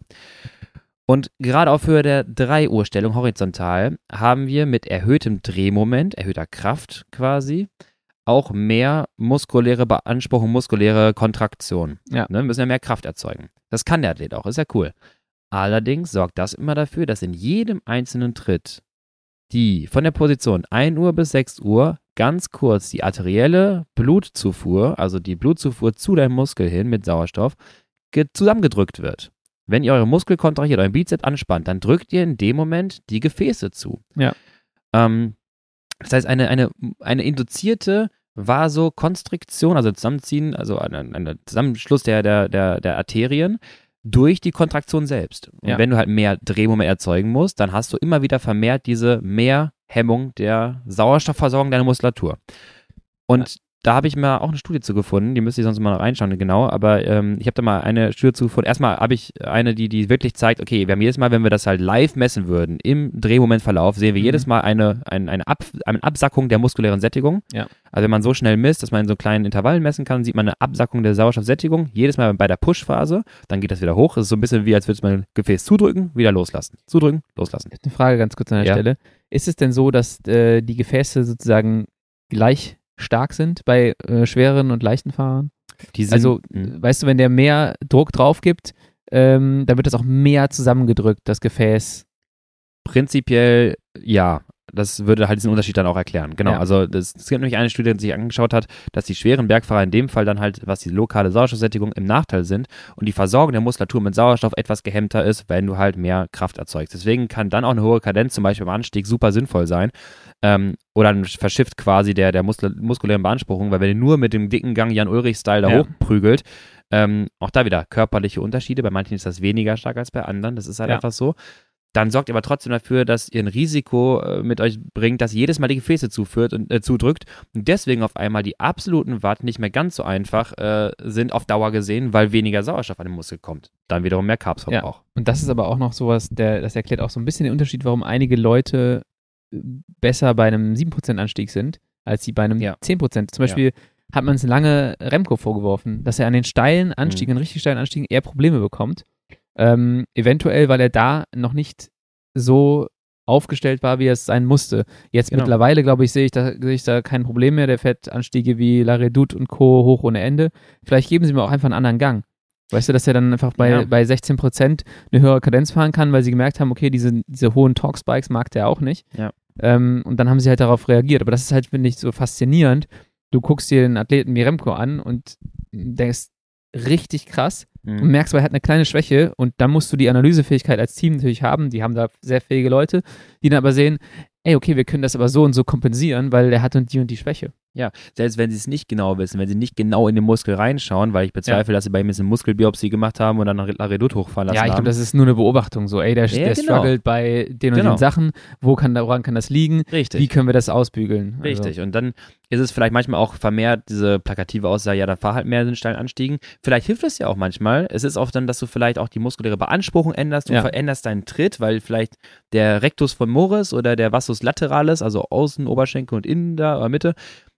Und gerade auf Höhe der 3 Uhr Stellung horizontal haben wir mit erhöhtem Drehmoment, erhöhter Kraft quasi, auch mehr muskuläre Beanspruchung, muskuläre Kontraktion. Ja. Ne, wir müssen ja mehr Kraft erzeugen. Das kann der Athlet auch, ist ja cool. Allerdings sorgt das immer dafür, dass in jedem einzelnen Tritt die von der Position 1 Uhr bis 6 Uhr ganz kurz die arterielle Blutzufuhr, also die Blutzufuhr zu deinem Muskel hin mit Sauerstoff, zusammengedrückt wird. Wenn ihr eure Muskel kontrahiert, euren Bizeps anspannt, dann drückt ihr in dem Moment die Gefäße zu. Ja. Ähm, das heißt, eine, eine, eine induzierte Vasokonstriktion, also Zusammenziehen, also ein, ein Zusammenschluss der, der, der, der Arterien durch die Kontraktion selbst. Und ja. wenn du halt mehr Drehmoment erzeugen musst, dann hast du immer wieder vermehrt diese Mehrhemmung der Sauerstoffversorgung deiner Muskulatur. Und da habe ich mal auch eine Studie zu gefunden, die müsste ich sonst mal reinschauen, genau, aber ähm, ich habe da mal eine Studie zu gefunden. Erstmal habe ich eine, die, die wirklich zeigt, okay, wir haben jedes Mal, wenn wir das halt live messen würden, im Drehmomentverlauf, sehen wir mhm. jedes Mal eine, eine, eine, Ab, eine Absackung der muskulären Sättigung. Ja. Also wenn man so schnell misst, dass man in so kleinen Intervallen messen kann, sieht man eine Absackung der Sauerstoffsättigung, jedes Mal bei der Push-Phase, dann geht das wieder hoch. Das ist so ein bisschen wie, als würde man Gefäß zudrücken, wieder loslassen. Zudrücken, loslassen. Eine Frage ganz kurz an der ja. Stelle. Ist es denn so, dass äh, die Gefäße sozusagen gleich stark sind bei äh, schweren und leichten Fahrern. Sind, also, mh. weißt du, wenn der mehr Druck drauf gibt, ähm, dann wird das auch mehr zusammengedrückt, das Gefäß. Prinzipiell ja das würde halt diesen Unterschied dann auch erklären. Genau, ja. also es gibt nämlich eine Studie, die sich angeschaut hat, dass die schweren Bergfahrer in dem Fall dann halt, was die lokale Sauerstoffsättigung im Nachteil sind und die Versorgung der Muskulatur mit Sauerstoff etwas gehemmter ist, wenn du halt mehr Kraft erzeugst. Deswegen kann dann auch eine hohe Kadenz zum Beispiel beim Anstieg super sinnvoll sein ähm, oder ein Verschifft quasi der, der Muskul muskulären Beanspruchung, weil wenn ihr nur mit dem dicken Gang Jan-Ulrich-Style da ja. hochprügelt, ähm, auch da wieder körperliche Unterschiede. Bei manchen ist das weniger stark als bei anderen. Das ist halt ja. einfach so dann sorgt ihr aber trotzdem dafür, dass ihr ein Risiko äh, mit euch bringt, dass jedes Mal die Gefäße zuführt und äh, zudrückt und deswegen auf einmal die absoluten Watt nicht mehr ganz so einfach äh, sind auf Dauer gesehen, weil weniger Sauerstoff an den Muskel kommt. Dann wiederum mehr Carbsverbrauch. Ja. Und das ist aber auch noch sowas, der, das erklärt auch so ein bisschen den Unterschied, warum einige Leute äh, besser bei einem 7% Anstieg sind, als sie bei einem ja. 10%. Zum Beispiel ja. hat man es lange Remco vorgeworfen, dass er an den steilen Anstiegen, mhm. richtig steilen Anstiegen eher Probleme bekommt ähm, eventuell, weil er da noch nicht so aufgestellt war, wie er es sein musste. Jetzt genau. mittlerweile, glaube ich, sehe ich, da, sehe ich da kein Problem mehr. Der fährt Anstiege wie La Redoute und Co. hoch ohne Ende. Vielleicht geben sie mir auch einfach einen anderen Gang. Weißt du, dass er dann einfach bei, ja. bei 16 Prozent eine höhere Kadenz fahren kann, weil sie gemerkt haben, okay, diese, diese hohen Torque-Spikes mag der auch nicht. Ja. Ähm, und dann haben sie halt darauf reagiert. Aber das ist halt, finde ich, so faszinierend. Du guckst dir den Athleten wie Remco an und denkst, richtig krass mhm. und merkst, er hat eine kleine Schwäche und dann musst du die Analysefähigkeit als Team natürlich haben. Die haben da sehr fähige Leute, die dann aber sehen, ey, okay, wir können das aber so und so kompensieren, weil der hat und die und die Schwäche. Ja, selbst wenn sie es nicht genau wissen, wenn sie nicht genau in den Muskel reinschauen, weil ich bezweifle, ja. dass sie bei ihm eine Muskelbiopsie gemacht haben und dann Laredut hochfahren lassen Ja, ich glaube, das ist nur eine Beobachtung. So, ey, der, ja, der genau. struggelt bei den und genau. den Sachen. Wo kann, woran kann das liegen? Richtig. Wie können wir das ausbügeln? Also Richtig. Also. Und dann ist es vielleicht manchmal auch vermehrt diese plakative Aussage, ja, dann fahr halt mehr in den steilen Anstiegen. Vielleicht hilft es ja auch manchmal. Es ist auch dann, dass du vielleicht auch die muskuläre Beanspruchung änderst. Du ja. veränderst deinen Tritt, weil vielleicht der Rectus von Morris oder der Vastus lateralis, also außen, Oberschenkel und innen da oder Mitte,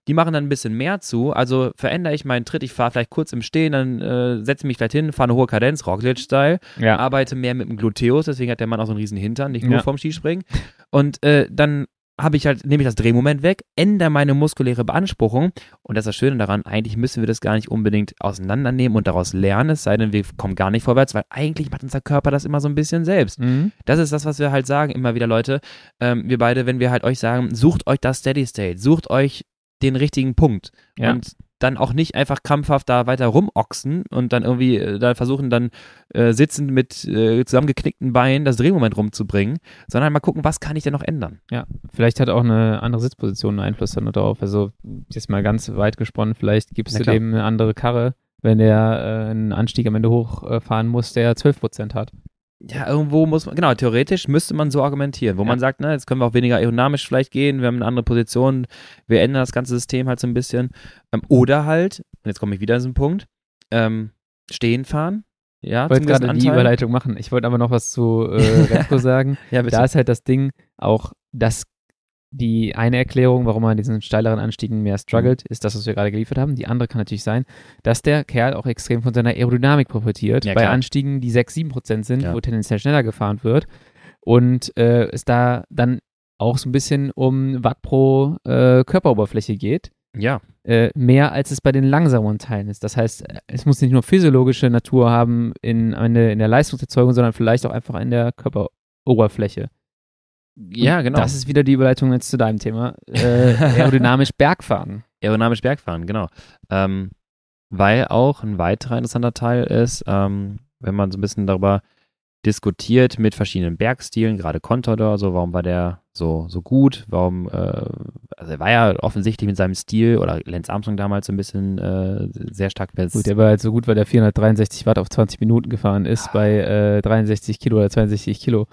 die machen dann ein bisschen mehr zu. Also verändere ich meinen Tritt, ich fahre vielleicht kurz im Stehen, dann äh, setze mich vielleicht hin, fahre eine hohe Kadenz, Roglic-Style, ja. arbeite mehr mit dem Gluteus, deswegen hat der Mann auch so einen riesen Hintern, nicht nur ja. vom Skispringen. Und äh, dann habe ich halt, nehme ich das Drehmoment weg, ändere meine muskuläre Beanspruchung. Und das ist das Schöne daran, eigentlich müssen wir das gar nicht unbedingt auseinandernehmen und daraus lernen, es sei denn, wir kommen gar nicht vorwärts, weil eigentlich macht unser Körper das immer so ein bisschen selbst. Mhm. Das ist das, was wir halt sagen, immer wieder, Leute. Ähm, wir beide, wenn wir halt euch sagen, sucht euch das Steady State, sucht euch den richtigen Punkt. Ja. Und dann auch nicht einfach krampfhaft da weiter rumochsen und dann irgendwie äh, da versuchen dann äh, sitzend mit äh, zusammengeknickten Beinen das Drehmoment rumzubringen, sondern mal gucken, was kann ich denn noch ändern. Ja, vielleicht hat auch eine andere Sitzposition einen Einfluss dann darauf. Also jetzt mal ganz weit gesponnen, vielleicht gibst du dem eine andere Karre, wenn der äh, einen Anstieg am Ende hochfahren muss, der 12% hat ja, irgendwo muss man, genau, theoretisch müsste man so argumentieren, wo ja. man sagt, ne, jetzt können wir auch weniger aerodynamisch vielleicht gehen, wir haben eine andere Position, wir ändern das ganze System halt so ein bisschen. Ähm, oder halt, und jetzt komme ich wieder an diesen Punkt, ähm, stehen fahren. Ja, ich wollte gerade die Überleitung machen. Ich wollte aber noch was zu äh, (laughs) Remco sagen. ja, bitte. Da ist halt das Ding auch, das die eine Erklärung, warum er in diesen steileren Anstiegen mehr struggelt, mhm. ist das, was wir gerade geliefert haben. Die andere kann natürlich sein, dass der Kerl auch extrem von seiner Aerodynamik profitiert. Ja, bei. Anstiegen, die 6, 7 Prozent sind, ja. wo tendenziell schneller gefahren wird. Und äh, es da dann auch so ein bisschen um Watt pro äh, Körperoberfläche geht. Ja. Äh, mehr als es bei den langsamen Teilen ist. Das heißt, es muss nicht nur physiologische Natur haben in, eine, in der Leistungserzeugung, sondern vielleicht auch einfach in der Körperoberfläche. Ja, genau. Das ist wieder die Überleitung jetzt zu deinem Thema. Äh, (laughs) aerodynamisch Bergfahren. Aerodynamisch Bergfahren, genau. Ähm, weil auch ein weiterer interessanter Teil ist, ähm, wenn man so ein bisschen darüber diskutiert mit verschiedenen Bergstilen, gerade Contador, so warum war der so, so gut, warum, äh, also er war ja offensichtlich mit seinem Stil oder Lance Armstrong damals so ein bisschen äh, sehr stark Gut, der war halt so gut, weil der 463 Watt auf 20 Minuten gefahren ist ah. bei äh, 63 Kilo oder 62 Kilo.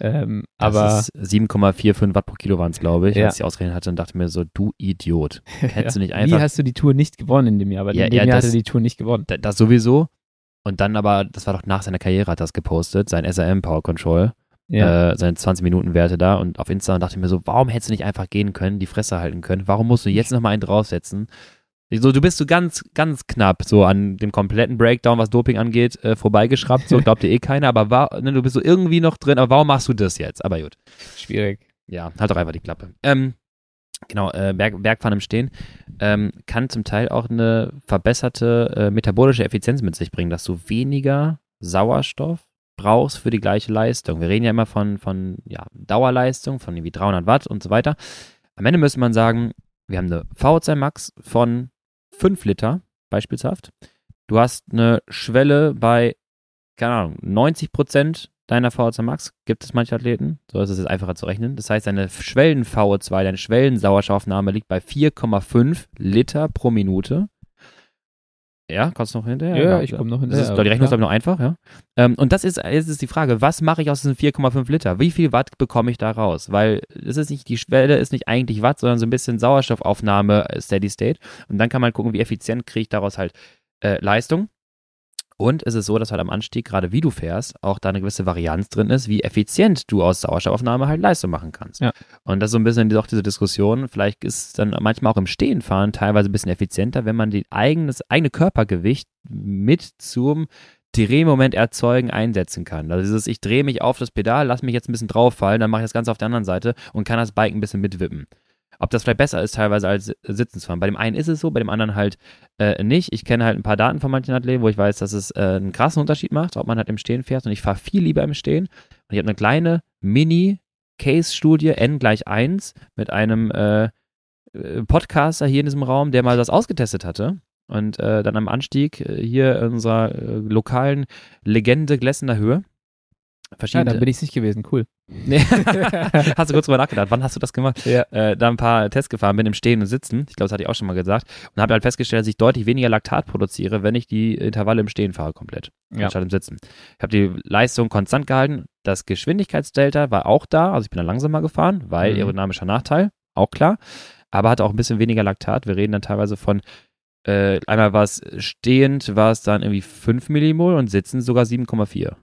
Ähm, aber 7,45 Watt pro Kilo waren es, glaube ich, ja. als ich ausgerechnet hatte und dachte mir so, du Idiot. (laughs) Hättest ja. du nicht einfach. Wie hast du die Tour nicht gewonnen in dem Jahr? Aber ja, in dem ja, Jahr das, hat er die Tour nicht gewonnen. Das sowieso. Und dann aber, das war doch nach seiner Karriere, hat er das gepostet, sein SRM Power Control, ja. äh, seine 20-Minuten-Werte da und auf Insta und dachte ich mir so, warum hättest du nicht einfach gehen können, die Fresse halten können? Warum musst du jetzt nochmal einen draufsetzen? So, du bist so ganz, ganz knapp so an dem kompletten Breakdown, was Doping angeht, äh, vorbeigeschraubt. So (laughs) glaubt dir eh keiner, aber war, ne, du bist so irgendwie noch drin. Aber warum machst du das jetzt? Aber gut. Schwierig. Ja, halt doch einfach die Klappe. Ähm, genau, äh, Berg, Bergfahren im Stehen ähm, kann zum Teil auch eine verbesserte äh, metabolische Effizienz mit sich bringen, dass du weniger Sauerstoff brauchst für die gleiche Leistung. Wir reden ja immer von, von ja, Dauerleistung, von irgendwie 300 Watt und so weiter. Am Ende müsste man sagen, wir haben eine VO2 Max von 5 Liter, beispielshaft. Du hast eine Schwelle bei, keine Ahnung, 90 Prozent deiner VO2 Max, gibt es manche Athleten, so ist es jetzt einfacher zu rechnen. Das heißt, deine Schwellen-VO2, deine Schwellensauerstoffnahme liegt bei 4,5 Liter pro Minute. Ja, kommst du noch hinterher? Ja, ja ich komme noch hinterher. Ist, die Rechnung ist aber noch einfach, ja. Ähm, und das ist, jetzt ist die Frage, was mache ich aus diesen 4,5 Liter? Wie viel Watt bekomme ich da raus? Weil es ist nicht, die Schwelle ist nicht eigentlich Watt, sondern so ein bisschen Sauerstoffaufnahme äh, Steady State. Und dann kann man gucken, wie effizient kriege ich daraus halt äh, Leistung. Und es ist so, dass halt am Anstieg, gerade wie du fährst, auch da eine gewisse Varianz drin ist, wie effizient du aus Sauerstoffaufnahme halt Leistung machen kannst. Ja. Und das ist so ein bisschen auch diese Diskussion. Vielleicht ist dann manchmal auch im Stehenfahren teilweise ein bisschen effizienter, wenn man die eigenes, eigene Körpergewicht mit zum Drehmoment erzeugen einsetzen kann. Also dieses, ich drehe mich auf das Pedal, lass mich jetzt ein bisschen drauf fallen, dann mache ich das Ganze auf der anderen Seite und kann das Bike ein bisschen mitwippen. Ob das vielleicht besser ist teilweise als sitzen zu fahren. Bei dem einen ist es so, bei dem anderen halt äh, nicht. Ich kenne halt ein paar Daten von manchen Athleten, wo ich weiß, dass es äh, einen krassen Unterschied macht, ob man halt im Stehen fährt. Und ich fahre viel lieber im Stehen. Und ich habe eine kleine Mini-Case-Studie N gleich 1 mit einem äh, äh, Podcaster hier in diesem Raum, der mal das ausgetestet hatte. Und äh, dann am Anstieg äh, hier in unserer lokalen Legende Glessener Höhe verschiedene. Ja, da bin ich nicht gewesen, cool. (laughs) hast du kurz drüber nachgedacht? Wann hast du das gemacht? Ja. Äh, da ein paar Tests gefahren bin im Stehen und Sitzen. Ich glaube, das hatte ich auch schon mal gesagt. Und habe halt festgestellt, dass ich deutlich weniger Laktat produziere, wenn ich die Intervalle im Stehen fahre komplett, ja. anstatt im Sitzen. Ich habe die Leistung konstant gehalten. Das Geschwindigkeitsdelta war auch da. Also ich bin dann langsamer gefahren, weil mhm. aerodynamischer Nachteil, auch klar. Aber hatte auch ein bisschen weniger Laktat. Wir reden dann teilweise von äh, einmal war es stehend, war es dann irgendwie 5 Millimol und sitzend sogar 7,4.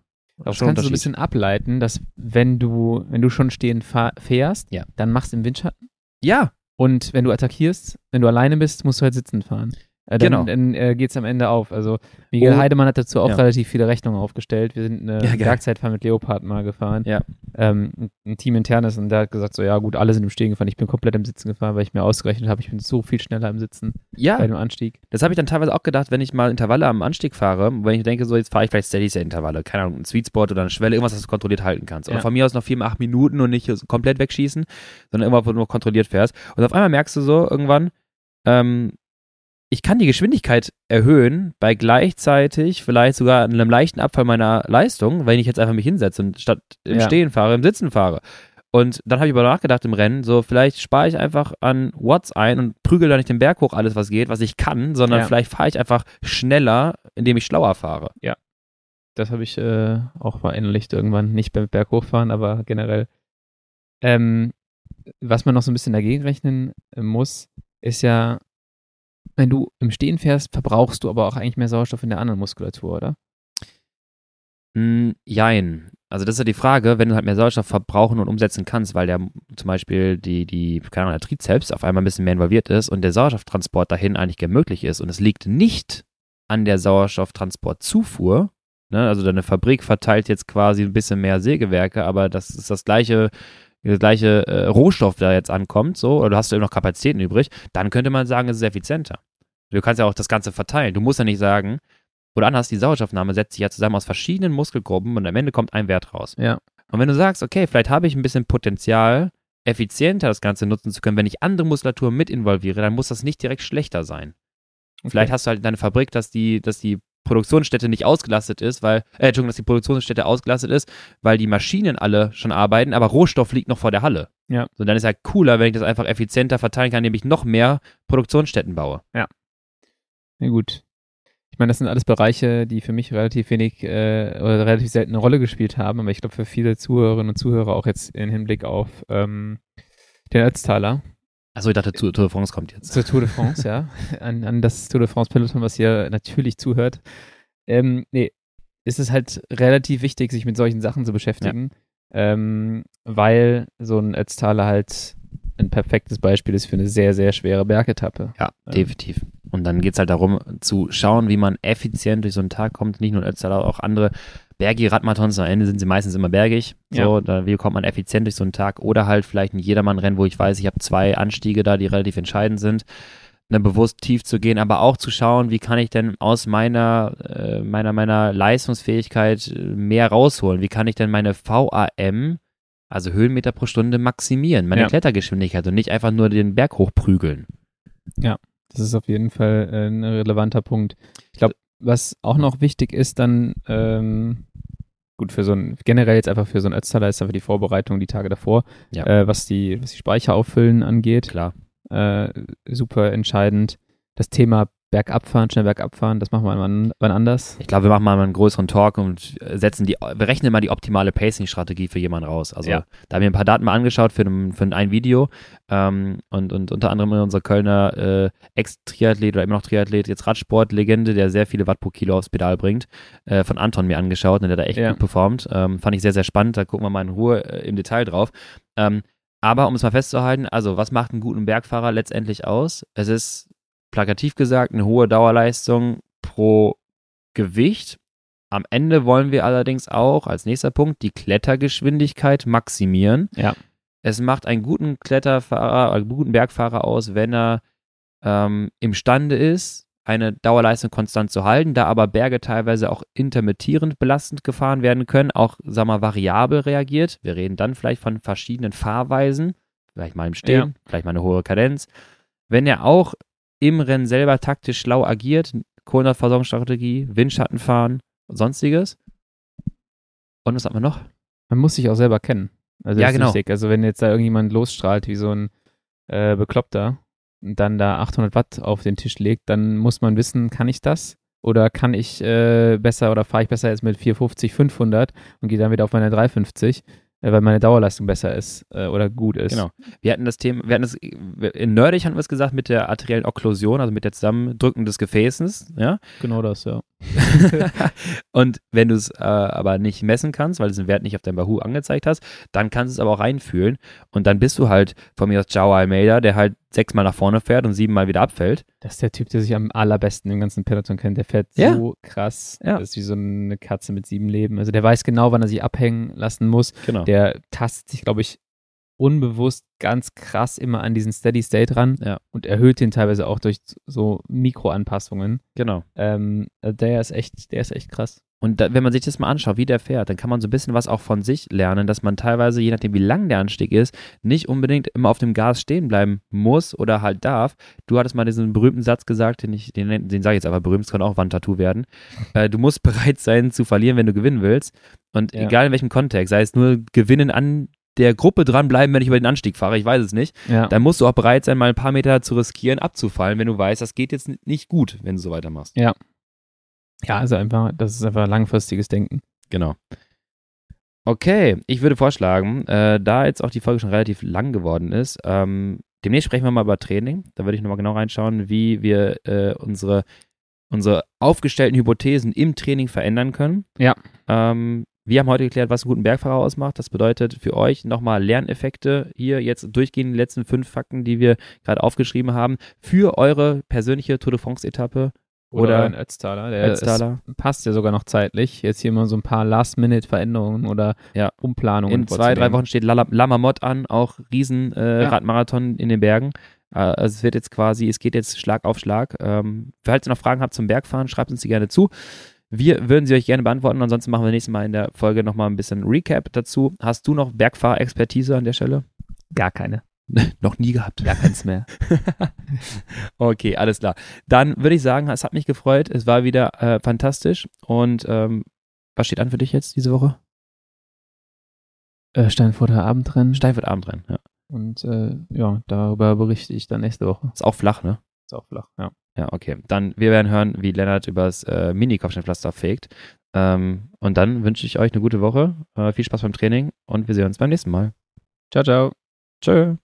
Das kannst du so ein bisschen ableiten, dass wenn du, wenn du schon stehen fährst, ja. dann machst du im Windschatten. Ja. Und wenn du attackierst, wenn du alleine bist, musst du halt sitzen fahren. Äh, dann, genau. dann äh, geht es am Ende auf. Also Miguel oh. Heidemann hat dazu auch ja. relativ viele Rechnungen aufgestellt. Wir sind eine ja, Bergzeitfahrt mit Leopard mal gefahren. Ja. Ähm, ein Team internes und der hat gesagt, so ja gut, alle sind im Stehen gefahren. Ich bin komplett im Sitzen gefahren, weil ich mir ausgerechnet habe, ich bin so viel schneller im Sitzen ja. bei dem Anstieg. Das habe ich dann teilweise auch gedacht, wenn ich mal Intervalle am Anstieg fahre, wenn ich denke, so jetzt fahre ich vielleicht Steady State Intervalle, keine Ahnung, ein Sweet Spot oder eine Schwelle, irgendwas, was du kontrolliert halten kannst. Ja. Oder von mir aus noch vier, acht Minuten und nicht komplett wegschießen, sondern immer nur kontrolliert fährst. Und auf einmal merkst du so irgendwann, ähm, ich kann die Geschwindigkeit erhöhen bei gleichzeitig vielleicht sogar einem leichten Abfall meiner Leistung, wenn ich jetzt einfach mich hinsetze und statt im ja. Stehen fahre, im Sitzen fahre. Und dann habe ich aber nachgedacht im Rennen, so vielleicht spare ich einfach an Watts ein und prügel da nicht den Berg hoch alles, was geht, was ich kann, sondern ja. vielleicht fahre ich einfach schneller, indem ich schlauer fahre. Ja. Das habe ich äh, auch verinnerlicht irgendwann, nicht beim Berg hochfahren, aber generell. Ähm, was man noch so ein bisschen dagegen rechnen äh, muss, ist ja, wenn du im Stehen fährst, verbrauchst du aber auch eigentlich mehr Sauerstoff in der anderen Muskulatur, oder? Mm, jein. Also das ist ja die Frage, wenn du halt mehr Sauerstoff verbrauchen und umsetzen kannst, weil der zum Beispiel die, die, keine Ahnung, der Trizeps auf einmal ein bisschen mehr involviert ist und der Sauerstofftransport dahin eigentlich möglich ist und es liegt nicht an der Sauerstofftransportzufuhr, ne? also deine Fabrik verteilt jetzt quasi ein bisschen mehr Sägewerke, aber das ist das gleiche, der gleiche äh, Rohstoff, der jetzt ankommt, so, oder du hast du noch Kapazitäten übrig, dann könnte man sagen, es ist effizienter. Du kannst ja auch das Ganze verteilen. Du musst ja nicht sagen, oder anders, die Sauerstoffnahme setzt sich ja zusammen aus verschiedenen Muskelgruppen und am Ende kommt ein Wert raus. Ja. Und wenn du sagst, okay, vielleicht habe ich ein bisschen Potenzial, effizienter das Ganze nutzen zu können, wenn ich andere Muskulatur mit involviere, dann muss das nicht direkt schlechter sein. Okay. Vielleicht hast du halt deine Fabrik, dass die, dass die Produktionsstätte nicht ausgelastet ist, weil, äh, Entschuldigung, dass die Produktionsstätte ausgelastet ist, weil die Maschinen alle schon arbeiten, aber Rohstoff liegt noch vor der Halle. Ja. So, dann ist ja cooler, wenn ich das einfach effizienter verteilen kann, indem ich noch mehr Produktionsstätten baue. Ja. Na gut. Ich meine, das sind alles Bereiche, die für mich relativ wenig äh, oder relativ selten eine Rolle gespielt haben, aber ich glaube für viele Zuhörerinnen und Zuhörer auch jetzt im Hinblick auf ähm, den Ötztaler. Achso, ich dachte, Tour de France kommt jetzt. Zur Tour de France, ja. (laughs) An, an das Tour de France Peloton, was hier natürlich zuhört. Ähm, nee, ist es halt relativ wichtig, sich mit solchen Sachen zu beschäftigen, ja. ähm, weil so ein Ötztaler halt ein perfektes Beispiel ist für eine sehr, sehr schwere Bergetappe. Ja, ähm. definitiv. Und dann geht es halt darum, zu schauen, wie man effizient durch so einen Tag kommt. Nicht nur Ötztaler, auch andere bergige Radmarathons. Am Ende sind sie meistens immer bergig. So, ja. da, wie kommt man effizient durch so einen Tag? Oder halt vielleicht ein Jedermann-Rennen, wo ich weiß, ich habe zwei Anstiege da, die relativ entscheidend sind. Ne, bewusst tief zu gehen, aber auch zu schauen, wie kann ich denn aus meiner, äh, meiner, meiner Leistungsfähigkeit äh, mehr rausholen? Wie kann ich denn meine VAM, also Höhenmeter pro Stunde, maximieren? Meine ja. Klettergeschwindigkeit und nicht einfach nur den Berg hochprügeln. Ja. Das ist auf jeden Fall äh, ein relevanter Punkt. Ich glaube, was auch noch wichtig ist, dann ähm, gut für so ein generell jetzt einfach für so ein Ötztaler ist einfach die Vorbereitung die Tage davor, ja. äh, was die was die Speicher auffüllen angeht. Klar. Äh, super entscheidend. Das Thema bergab fahren, schnell bergab fahren, das machen wir wann, wann anders. Ich glaube, wir machen mal einen größeren Talk und setzen die, wir rechnen mal die optimale Pacing-Strategie für jemanden raus. Also ja. da haben wir ein paar Daten mal angeschaut für ein, für ein Video ähm, und, und unter anderem unser Kölner äh, Ex-Triathlet oder immer noch Triathlet, jetzt Radsport-Legende, der sehr viele Watt pro Kilo aufs Pedal bringt, äh, von Anton mir angeschaut und der hat da echt ja. gut performt. Ähm, fand ich sehr, sehr spannend, da gucken wir mal in Ruhe äh, im Detail drauf. Ähm, aber um es mal festzuhalten, also was macht einen guten Bergfahrer letztendlich aus? Es ist plakativ gesagt, eine hohe Dauerleistung pro Gewicht. Am Ende wollen wir allerdings auch als nächster Punkt die Klettergeschwindigkeit maximieren. Ja. Es macht einen guten Kletterfahrer, einen guten Bergfahrer aus, wenn er ähm, imstande ist, eine Dauerleistung konstant zu halten, da aber Berge teilweise auch intermittierend belastend gefahren werden können, auch, sag mal, variabel reagiert. Wir reden dann vielleicht von verschiedenen Fahrweisen, vielleicht mal im Stehen, ja. vielleicht mal eine hohe Kadenz. Wenn er auch im Rennen selber taktisch schlau agiert, Kohlenhydratversorgungsstrategie, Windschatten fahren und sonstiges. Und was hat man noch? Man muss sich auch selber kennen. Also ja, genau. Wichtig. Also wenn jetzt da irgendjemand losstrahlt wie so ein äh, Bekloppter und dann da 800 Watt auf den Tisch legt, dann muss man wissen, kann ich das? Oder kann ich äh, besser oder fahre ich besser jetzt mit 450, 500 und gehe dann wieder auf meine 350? Äh, weil meine Dauerleistung besser ist äh, oder gut ist. Genau. Wir hatten das Thema, wir hatten das, in Nerdig hatten wir es gesagt, mit der arteriellen Okklusion, also mit der Zusammendrücken des Gefäßes, ja. Genau das, ja. (laughs) und wenn du es äh, aber nicht messen kannst, weil du den Wert nicht auf deinem Bahoo angezeigt hast, dann kannst du es aber auch reinfühlen und dann bist du halt von mir aus Joao Almeida, der halt sechsmal nach vorne fährt und siebenmal wieder abfällt. Das ist der Typ, der sich am allerbesten im ganzen Peloton kennt. Der fährt ja. so krass. Ja. Das ist wie so eine Katze mit sieben Leben. Also der weiß genau, wann er sich abhängen lassen muss. Genau. Der tastet sich, glaube ich, unbewusst ganz krass immer an diesen Steady State ran ja. und erhöht den teilweise auch durch so Mikroanpassungen. Genau. Ähm, der ist echt, der ist echt krass. Und da, wenn man sich das mal anschaut, wie der fährt, dann kann man so ein bisschen was auch von sich lernen, dass man teilweise, je nachdem wie lang der Anstieg ist, nicht unbedingt immer auf dem Gas stehen bleiben muss oder halt darf. Du hattest mal diesen berühmten Satz gesagt, den ich, den, den sage ich jetzt aber berühmt, es kann auch Wandtattoo werden. (laughs) Äh, du musst bereit sein zu verlieren, wenn du gewinnen willst. Und ja. egal in welchem Kontext, sei es nur gewinnen an der Gruppe dranbleiben, wenn ich über den Anstieg fahre, ich weiß es nicht, ja. dann musst du auch bereit sein, mal ein paar Meter zu riskieren, abzufallen, wenn du weißt, das geht jetzt nicht gut, wenn du so weitermachst. Ja, ja, also einfach, das ist einfach langfristiges Denken. Genau. Okay, ich würde vorschlagen, äh, da jetzt auch die Folge schon relativ lang geworden ist, ähm, demnächst sprechen wir mal über Training. Da würde ich nochmal genau reinschauen, wie wir äh, unsere, unsere aufgestellten Hypothesen im Training verändern können. Ja. Ähm, wir haben heute geklärt, was einen guten Bergfahrer ausmacht. Das bedeutet für euch nochmal Lerneffekte. Hier jetzt durchgehen die letzten fünf Fakten, die wir gerade aufgeschrieben haben, für eure persönliche Tour de France-Etappe. Oder, oder ein Ötztaler. Der Ötztaler. passt ja sogar noch zeitlich. Jetzt hier mal so ein paar Last-Minute-Veränderungen oder ja. Umplanungen. In zwei, drei Wochen steht Lamamott an, auch riesen äh, ja. In den Bergen. Äh, also es wird jetzt quasi, es geht jetzt Schlag auf Schlag. Ähm, falls ihr noch Fragen habt zum Bergfahren, schreibt uns die gerne zu. Wir würden sie euch gerne beantworten. Ansonsten machen wir nächstes Mal in der Folge nochmal ein bisschen Recap dazu. Hast du noch Bergfahrexpertise an der Stelle? Gar keine. (laughs) noch nie gehabt. Gar keins mehr. (laughs) okay, alles klar. Dann würde ich sagen, es hat mich gefreut. Es war wieder äh, fantastisch. Und ähm, was steht an für dich jetzt diese Woche? Äh, Steinfurter Abendrennen. Steinfurt Abendrennen, ja. Und äh, ja, darüber berichte ich dann nächste Woche. Ist auch flach, ne? Ist auch flach, ja. Ja, okay. Dann, wir werden hören, wie Lennart übers äh, Mini-Kopfsteinpflaster fegt. Ähm, und dann wünsche ich euch eine gute Woche, äh, viel Spaß beim Training und wir sehen uns beim nächsten Mal. Ciao, ciao. Tschö.